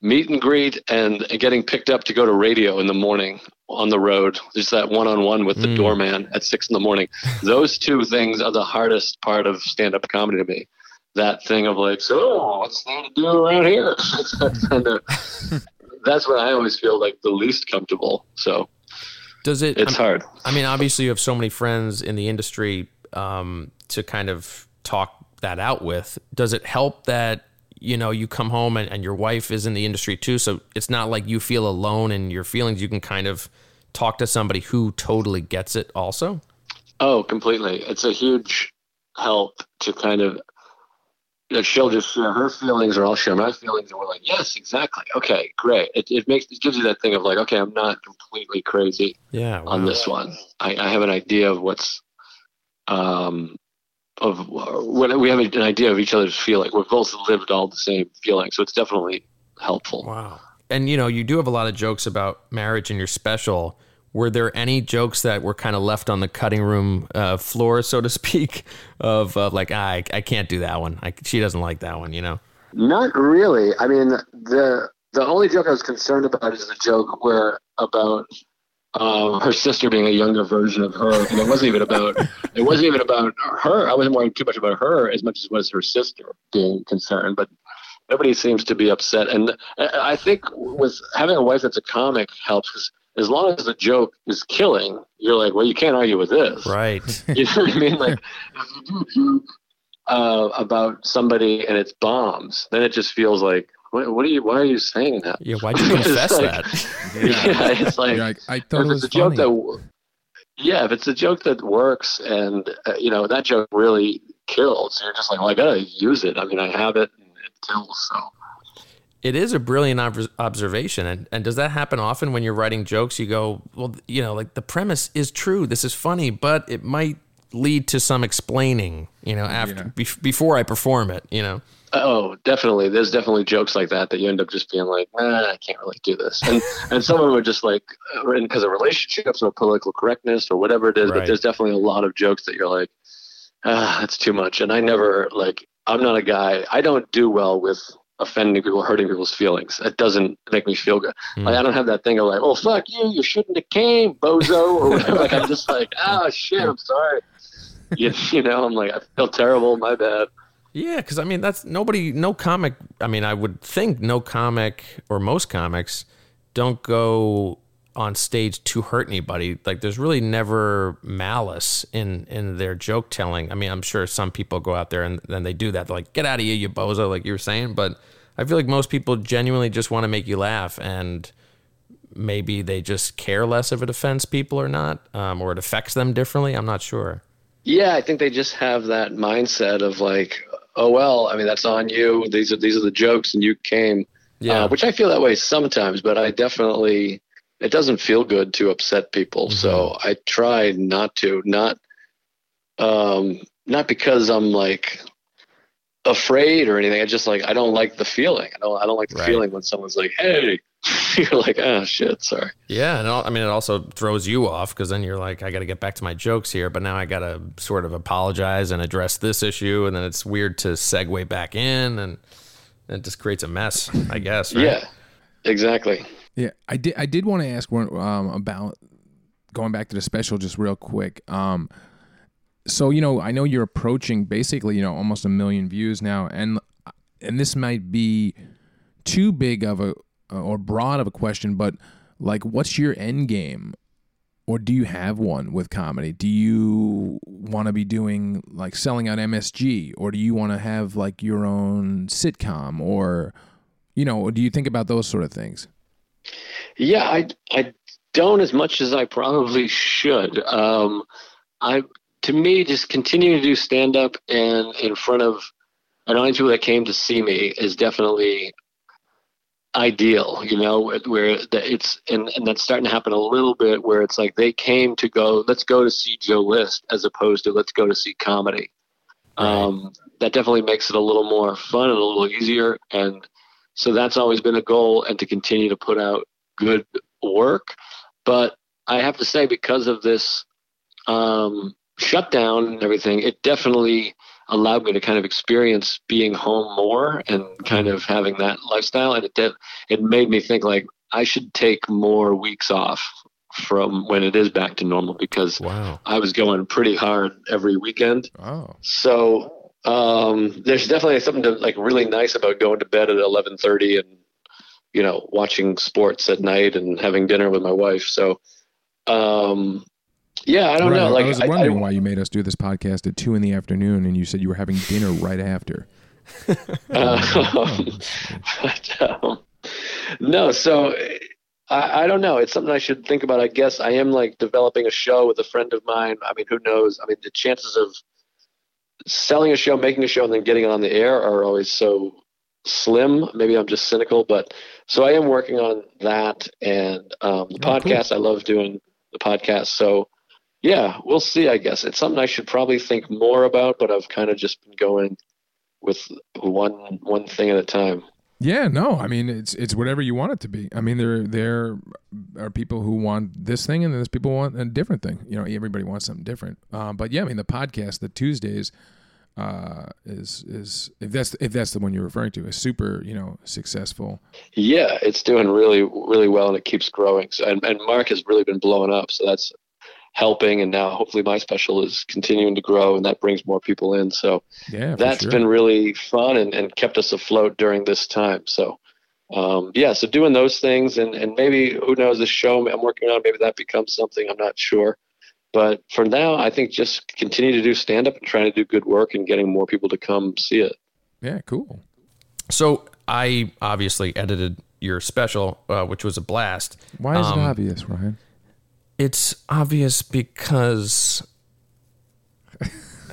meet and greet and getting picked up to go to radio in the morning on the road. Just that one on one with the Mm. doorman at six in the morning. Those two things are the hardest part of stand up comedy to me. That thing of like, so what's there to do around here? that's, of, that's when I always feel like the least comfortable. So does it it's hard. I mean, obviously, you have so many friends in the industry um, to kind of talk that out with. Does it help that you know you come home and, and your wife is in the industry too? So it's not like you feel alone in your feelings. You can kind of talk to somebody who totally gets it. Also, Oh, completely. It's a huge help to kind of that she'll just share her feelings or I'll share my feelings and we're like, yes, exactly. Okay, great. It, it makes it gives you that thing of like, okay, I'm not completely crazy yeah. on this one. I, I have an idea of what's um of what we have an idea of each other's feeling. We've both lived all the same feelings, so it's definitely helpful. Wow. And you know, you do have a lot of jokes about marriage in your special. Were there any jokes that were kind of left on the cutting room uh, floor, so to speak, of uh, like, ah, I, I can't do that one. I, she doesn't like that one, you know? Not really. I mean, the the only joke I was concerned about is the joke where about um, her sister being a younger version of her. And it wasn't even about it wasn't even about her. I wasn't worried too much about her as much as was her sister being concerned. But nobody seems to be upset. And I think with having a wife that's a comic helps because as long as the joke is killing, you're like, well, you can't argue with this, Right. You know what I mean? Like if you do a joke uh, about somebody and it's bombs, then it just feels like. What, what are you? Why are you saying that? Yeah. why do you It's confess like- that? Yeah, it's like like, I thought if it was it's a joke that yeah if it's a joke that works and uh, you know that joke really kills you're just like well i gotta use it i mean i have it and it kills so It is a brilliant ob- observation. And, and does that happen often when you're writing jokes? You go, well, you know, like the premise is true. This is funny, but it might lead to some explaining, you know, after Yeah. bef- before I perform it, you know. Oh definitely there's definitely jokes like that that you end up just being like nah, i can't really do this and and some of them are just like written because of relationships or political correctness or whatever it is Right. but there's definitely a lot of jokes that you're like ah that's too much and i never like i'm not a guy i don't do well with offending people hurting people's feelings it doesn't make me feel good Hmm. Like I don't have that thing of like, oh fuck you, you shouldn't have came, bozo, or whatever. like I'm just like, ah shit, I'm sorry. You, you know, I'm like, I feel terrible, my bad. Yeah, because I mean, that's nobody, no comic. I mean, I would think no comic or most comics don't go on stage to hurt anybody. Like, there's really never malice in in their joke telling. I mean, I'm sure some people go out there and then they do that. They're like, "Get out of here, you bozo!" Like you were saying, but I feel like most people genuinely just want to make you laugh, and maybe they just care less if it offends people or not, um, or it affects them differently. I'm not sure. Yeah, I think they just have that mindset of like, oh well, I mean that's on you. These are these are the jokes, and you came. Yeah. Uh, which I feel that way sometimes, but I definitely it doesn't feel good to upset people. So I try not to, not um not because I'm like afraid or anything. I just like I don't like the feeling. I don't I don't like the Right. feeling when someone's like, "Hey," you're like, "Oh shit, sorry." Yeah, and al- I mean, it also throws you off because then you're like, I got to get back to my jokes here, but now I got to sort of apologize and address this issue, and then it's weird to segue back in, and it just creates a mess, I guess. Right? Yeah, exactly. Yeah, I did. I did want to ask one um, about going back to the special just real quick. Um, so you know, I know you're approaching basically you know almost a million views now, and and this might be too big of a or broad of a question, but like, what's your end game? Or do you have one with comedy? Do you want to be doing like selling out MSG, or do you want to have like your own sitcom, or you know, do you think about those sort of things? Yeah, I I don't as much as I probably should. Um, I to me just continuing to do stand up and in front of an audience people that came to see me is definitely ideal. You know, where it's and and that's starting to happen a little bit where it's like they came to go. Let's go to see Joe List as opposed to let's go to see comedy. Um, that definitely makes it a little more fun and a little easier and so that's always been a goal and to continue to put out good work. But I have to say, because of this um, shutdown and everything, it definitely allowed me to kind of experience being home more and kind of having that lifestyle. And it did, it made me think like I should take more weeks off from when it is back to normal because Wow. I was going pretty hard every weekend. Oh, So um, there's definitely something to, like really nice about going to bed at 11:30 and you know watching sports at night and having dinner with my wife. So um, yeah, I don't Right, know. Like I was wondering I- why you made us do this podcast at two in the afternoon, and you said you were having dinner right after. Um, but, um, no, so I, I don't know. It's something I should think about. I guess I am like developing a show with a friend of mine. I mean, who knows? I mean, the chances of selling a show, making a show, and then getting it on the air are always so slim. Maybe I'm just cynical, but so I am working on that and um, the Oh, cool. podcast. I love doing the podcast. So yeah, we'll see. I guess it's something I should probably think more about, but I've kind of just been going with one one thing at a time. Yeah, no, I mean it's it's whatever you want it to be. I mean there there are people who want this thing, and then there's people who want a different thing. You know, everybody wants something different. Um, but yeah, I mean the podcast, the Tuesdays, uh, is is if that's if that's the one you're referring to, is super you know successful. Yeah, it's doing really really well, and it keeps growing. So, and, and Mark has really been blowing up, so that's helping. And now hopefully my special is continuing to grow, and that brings more people in. So Yeah, for that's sure. been really fun and, and kept us afloat during this time. So um, yeah, so doing those things and, and maybe who knows the show I'm working on, maybe that becomes something I'm not sure. But for now, I think just continue to do stand up and trying to do good work and getting more people to come see it. yeah, cool. So I obviously edited your special, uh, which was a blast. Why is Um, it obvious, Ryan? It's obvious because.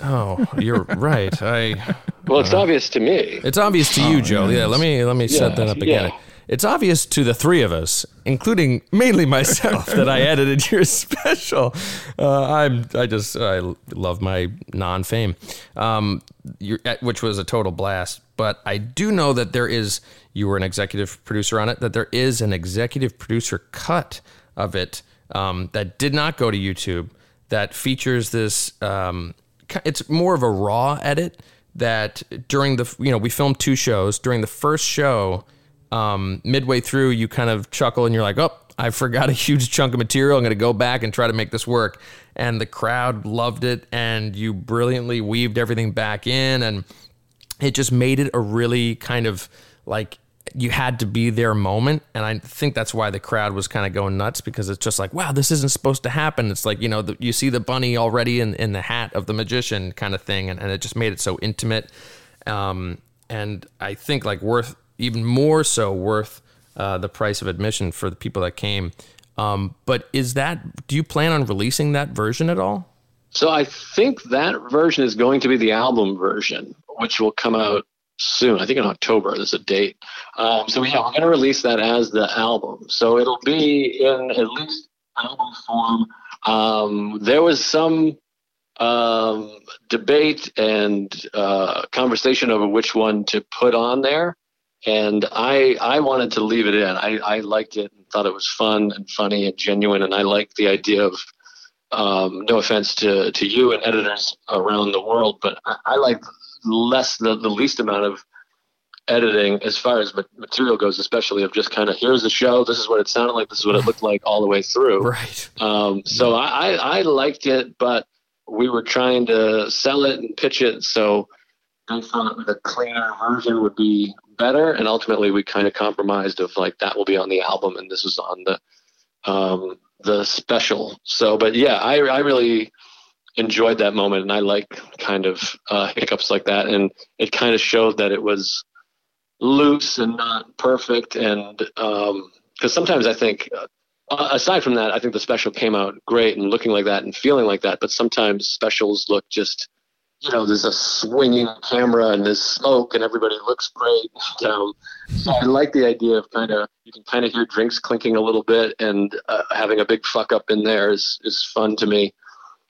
Oh, you're right. I. Well, it's obvious to me. It's obvious to you, Joe. Yeah, let me let me set that up again. yeah. It's obvious to the three of us, including mainly myself, that I edited your special. Uh, I'm I just I love my non-fame, um, your, which was a total blast. But I do know that there is you were an executive producer on it. That there is an executive producer cut of it um, that did not go to YouTube. That features this. Um, it's more of a raw edit that during the you know we filmed two shows during the first show um, midway through you kind of chuckle and you're like oh i forgot a huge chunk of material i'm going to go back and try to make this work and the crowd loved it and you brilliantly weaved everything back in and it just made it a really kind of like you had to be their moment. And i think that's why the crowd was kind of going nuts because it's just like wow this isn't supposed to happen. It's like you know the, you see the bunny already in, in the hat of the magician kind of thing and, and it just made it so intimate. Um, and i think like worth even more so worth uh, the price of admission for the people that came. Um, but is that do you plan on releasing that version at all? So I think that version is going to be the album version, which will come out soon. I think in October. There's a date. Um, so yeah, we're going to release that as the album. So it'll be in at least album form. Um, there was some um, debate and uh, conversation over which one to put on there, and I I wanted to leave it in. I, I liked it and thought it was fun and funny and genuine, and I liked the idea of um, no offense to, to you and editors around the world, but I, I like less the, the least amount of editing as far as material goes, especially of just kind of here's the show, this is what it sounded like, this is what it looked like all the way through. right Um, so I, I, I liked it, but we were trying to sell it and pitch it, so I thought the cleaner version would be better, and ultimately we kind of compromised of like that will be on the album, and this is on the um, the special. So, but yeah, I I really enjoyed that moment, and I like kind of uh, hiccups like that, and it kind of showed that it was loose and not perfect, and because sometimes I think. Uh, aside from that, I think the special came out great and looking like that and feeling like that. But sometimes specials look just, you know, there's a swinging camera and there's smoke and everybody looks great. Um, so I like the idea of kind of you can kind of hear drinks clinking a little bit and uh, having a big fuck up in there is is fun to me.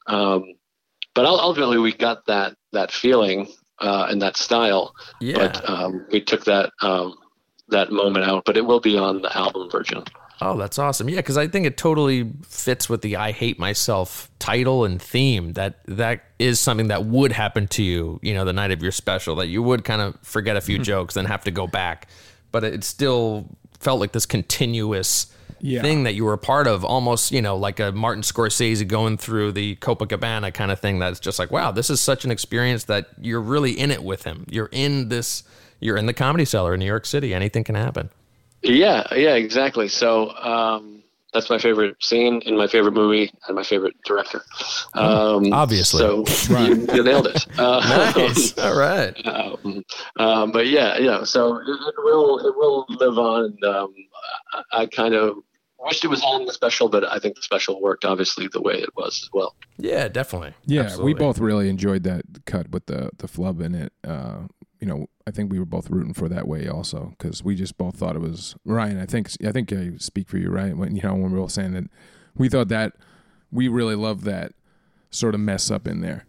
Um, but ultimately, we got that that feeling uh, and that style. yeah But um, we took that um, that moment out. But it will be on the album version. Oh, that's awesome. Yeah, because I think it totally fits with the I hate myself title and theme. That that is something that would happen to you, you know, the night of your special, that you would kind of forget a few jokes, then have to go back. But it still felt like this continuous Yeah. thing that you were a part of, almost, you know, like a Martin Scorsese going through the Copacabana kind of thing. That's just like, wow, this is such an experience that you're really in it with him. You're in this, you're in the comedy cellar in New York City. Anything can happen. Yeah, yeah, exactly. So um, that's my favorite scene in my favorite movie and my favorite director. Um, Obviously. So you, you nailed it. Uh, Nice. All right. um, um, but yeah, you know, so it, it will it will live on. Um, I, I kind of wished it was on the special, but I think the special worked obviously the way it was as well. Yeah, definitely. Yeah, Absolutely. we both really enjoyed that cut with the the flub in it. Uh, you know, I think we were both rooting for that way also because we just both thought it was Ryan. I think I think I speak for you, right? When you know when we were all saying that we thought that we really loved that sort of mess up in there.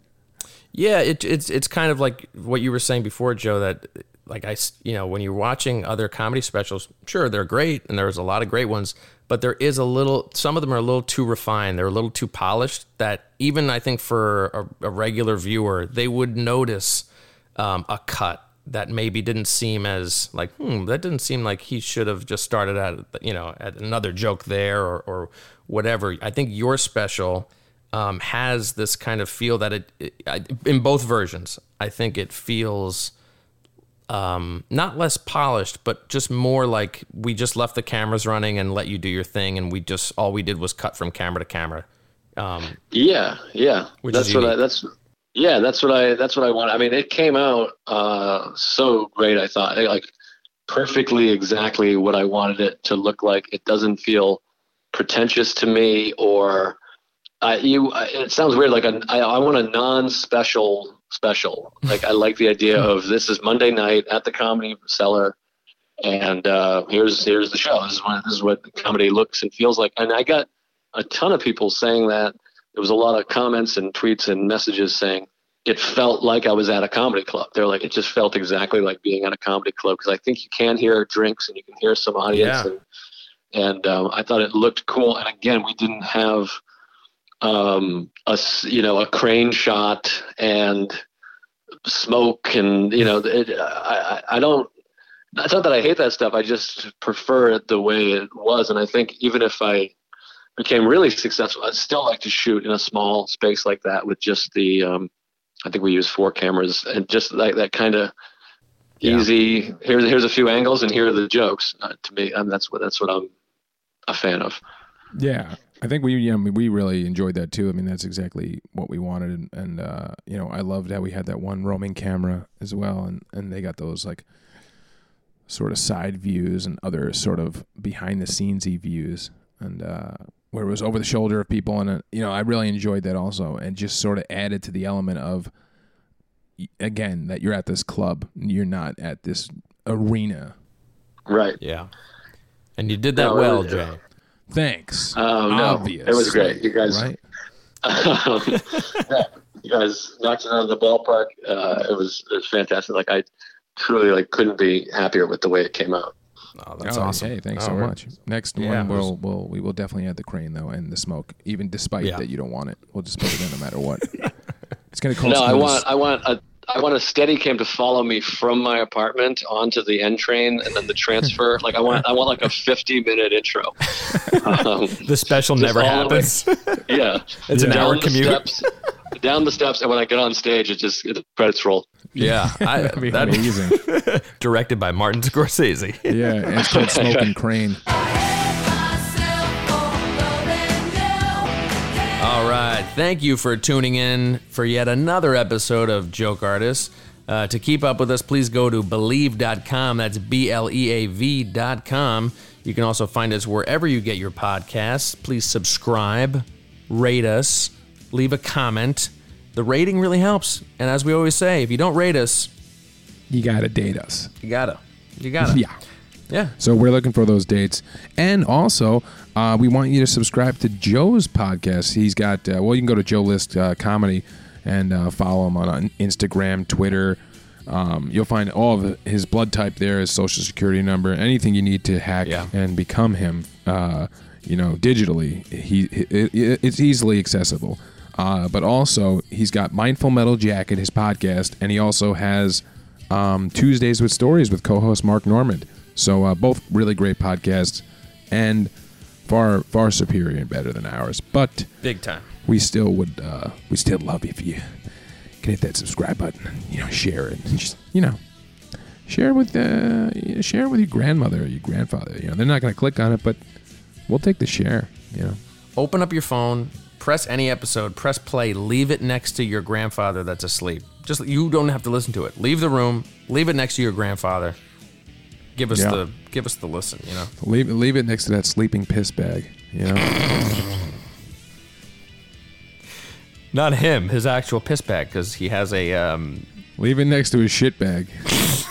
Yeah, it, it's it's kind of like what you were saying before, Joe. That like I you know, when you're watching other comedy specials, sure they're great, and there's a lot of great ones, but there is a little. Some of them are a little too refined. They're a little too polished. That even I think for a, a regular viewer, they would notice um, a cut that maybe didn't seem as like hmm that didn't seem like he should have just started at you know at another joke there or or whatever. I think your special um, has this kind of feel that it, it in both versions. I think it feels um, not less polished, but just more like we just left the cameras running and let you do your thing, and we just all we did was cut from camera to camera. Um, yeah, yeah, that's what I, that's yeah, that's what I that's what I want. I mean, it came out uh, so great. I thought like perfectly exactly what I wanted it to look like. It doesn't feel pretentious to me or I you. It sounds weird. Like a, I, I want a non-special special. Like I like the idea of this is Monday night at the Comedy Cellar, and uh, here's here's the show. This is what this is what comedy looks and feels like. And I got a ton of people saying that. There was a lot of comments and tweets and messages saying it felt like I was at a comedy club. They're like, it just felt exactly like being at a comedy club because I think you can hear drinks and you can hear some audience Yeah. and and um, I thought it looked cool. And again, we didn't have um, a you know a crane shot and smoke and you know it, I I I don't. It's not that I hate that stuff. I just prefer it the way it was. And I think even if I became really successful, I'd still like to shoot in a small space like that with just the. Um, I think we use four cameras and just like that kind of Yeah. easy. Here's here's a few angles and here are the jokes. Uh, to me, um, that's what that's what I'm a fan of. Yeah, I think we you know, we really enjoyed that too. I mean, that's exactly what we wanted, and, and uh, you know, I loved how we had that one roaming camera as well, and and they got those like sort of side views and other sort of behind the scenesy views, and uh, where it was over the shoulder of people, and uh, you know, I really enjoyed that also, and just sort of added to the element of again that you're at this club, you're not at this arena. Right. yeah, and you did that No, well, was- Jay. Thanks. Oh no, Obvious. it was great. You guys, right? yeah, you guys knocked it out of the ballpark. Uh, it was it was fantastic. Like I truly like couldn't be happier with the way it came out. Oh, that's oh, awesome. Hey, thanks Oh, so much. Next Yeah, one, we'll, we'll we will definitely add the crane though and the smoke, even despite Yeah. that you don't want it. We'll just put it in no matter what. it's gonna cost. No, I want I want a I want a steady cam to follow me from my apartment onto the N train and then the transfer. like I want I want like a fifty minute intro. Um, The special never all the way- happens. yeah, It's an Down hour the commute. Steps, down the steps, and when I get on stage, it just the credits roll. Yeah, I, That'd be that- amazing. directed by Martin Scorsese. yeah, and it's called smoking crane. All right. Thank you for tuning in for yet another episode of Joke Artists. Uh, to keep up with us, please go to bleav.com. That's B L E A V.com. You can also find us wherever you get your podcasts. Please subscribe, rate us, leave a comment. The rating really helps. And as we always say, if you don't rate us, You gotta date us. you gotta. You gotta. Yeah. Yeah. So we're looking for those dates, and also uh, we want you to subscribe to Joe's podcast. He's got uh, well, you can go to Joe List uh, Comedy and uh, follow him on, Instagram, Twitter. Um, you'll find all of his blood type there, his social security number, anything you need to hack Yeah. and become him. Uh, you know, digitally, he, it, it's easily accessible. Uh, but also, he's got Mindful Metal Jacket, his podcast, and he also has um, Tuesdays with Stories with co-host Mark Normand. So uh, both really great podcasts, and far far superior and better than ours. But Big time. we still would uh, we still love if you can hit that subscribe button. You know, share it. And just you know, share it with uh, share it with your grandmother or your grandfather. You know, they're not going to click on it, but we'll take the share. You know, Open up your phone, press any episode, press play, leave it next to your grandfather that's asleep. Just you don't have to listen to it. Leave the room, leave it next to your grandfather. Give us Yeah. the give us the listen, you know. leave leave it next to that sleeping piss bag. You know, Not him, his actual piss bag cuz he has a um leave it next to his shit bag.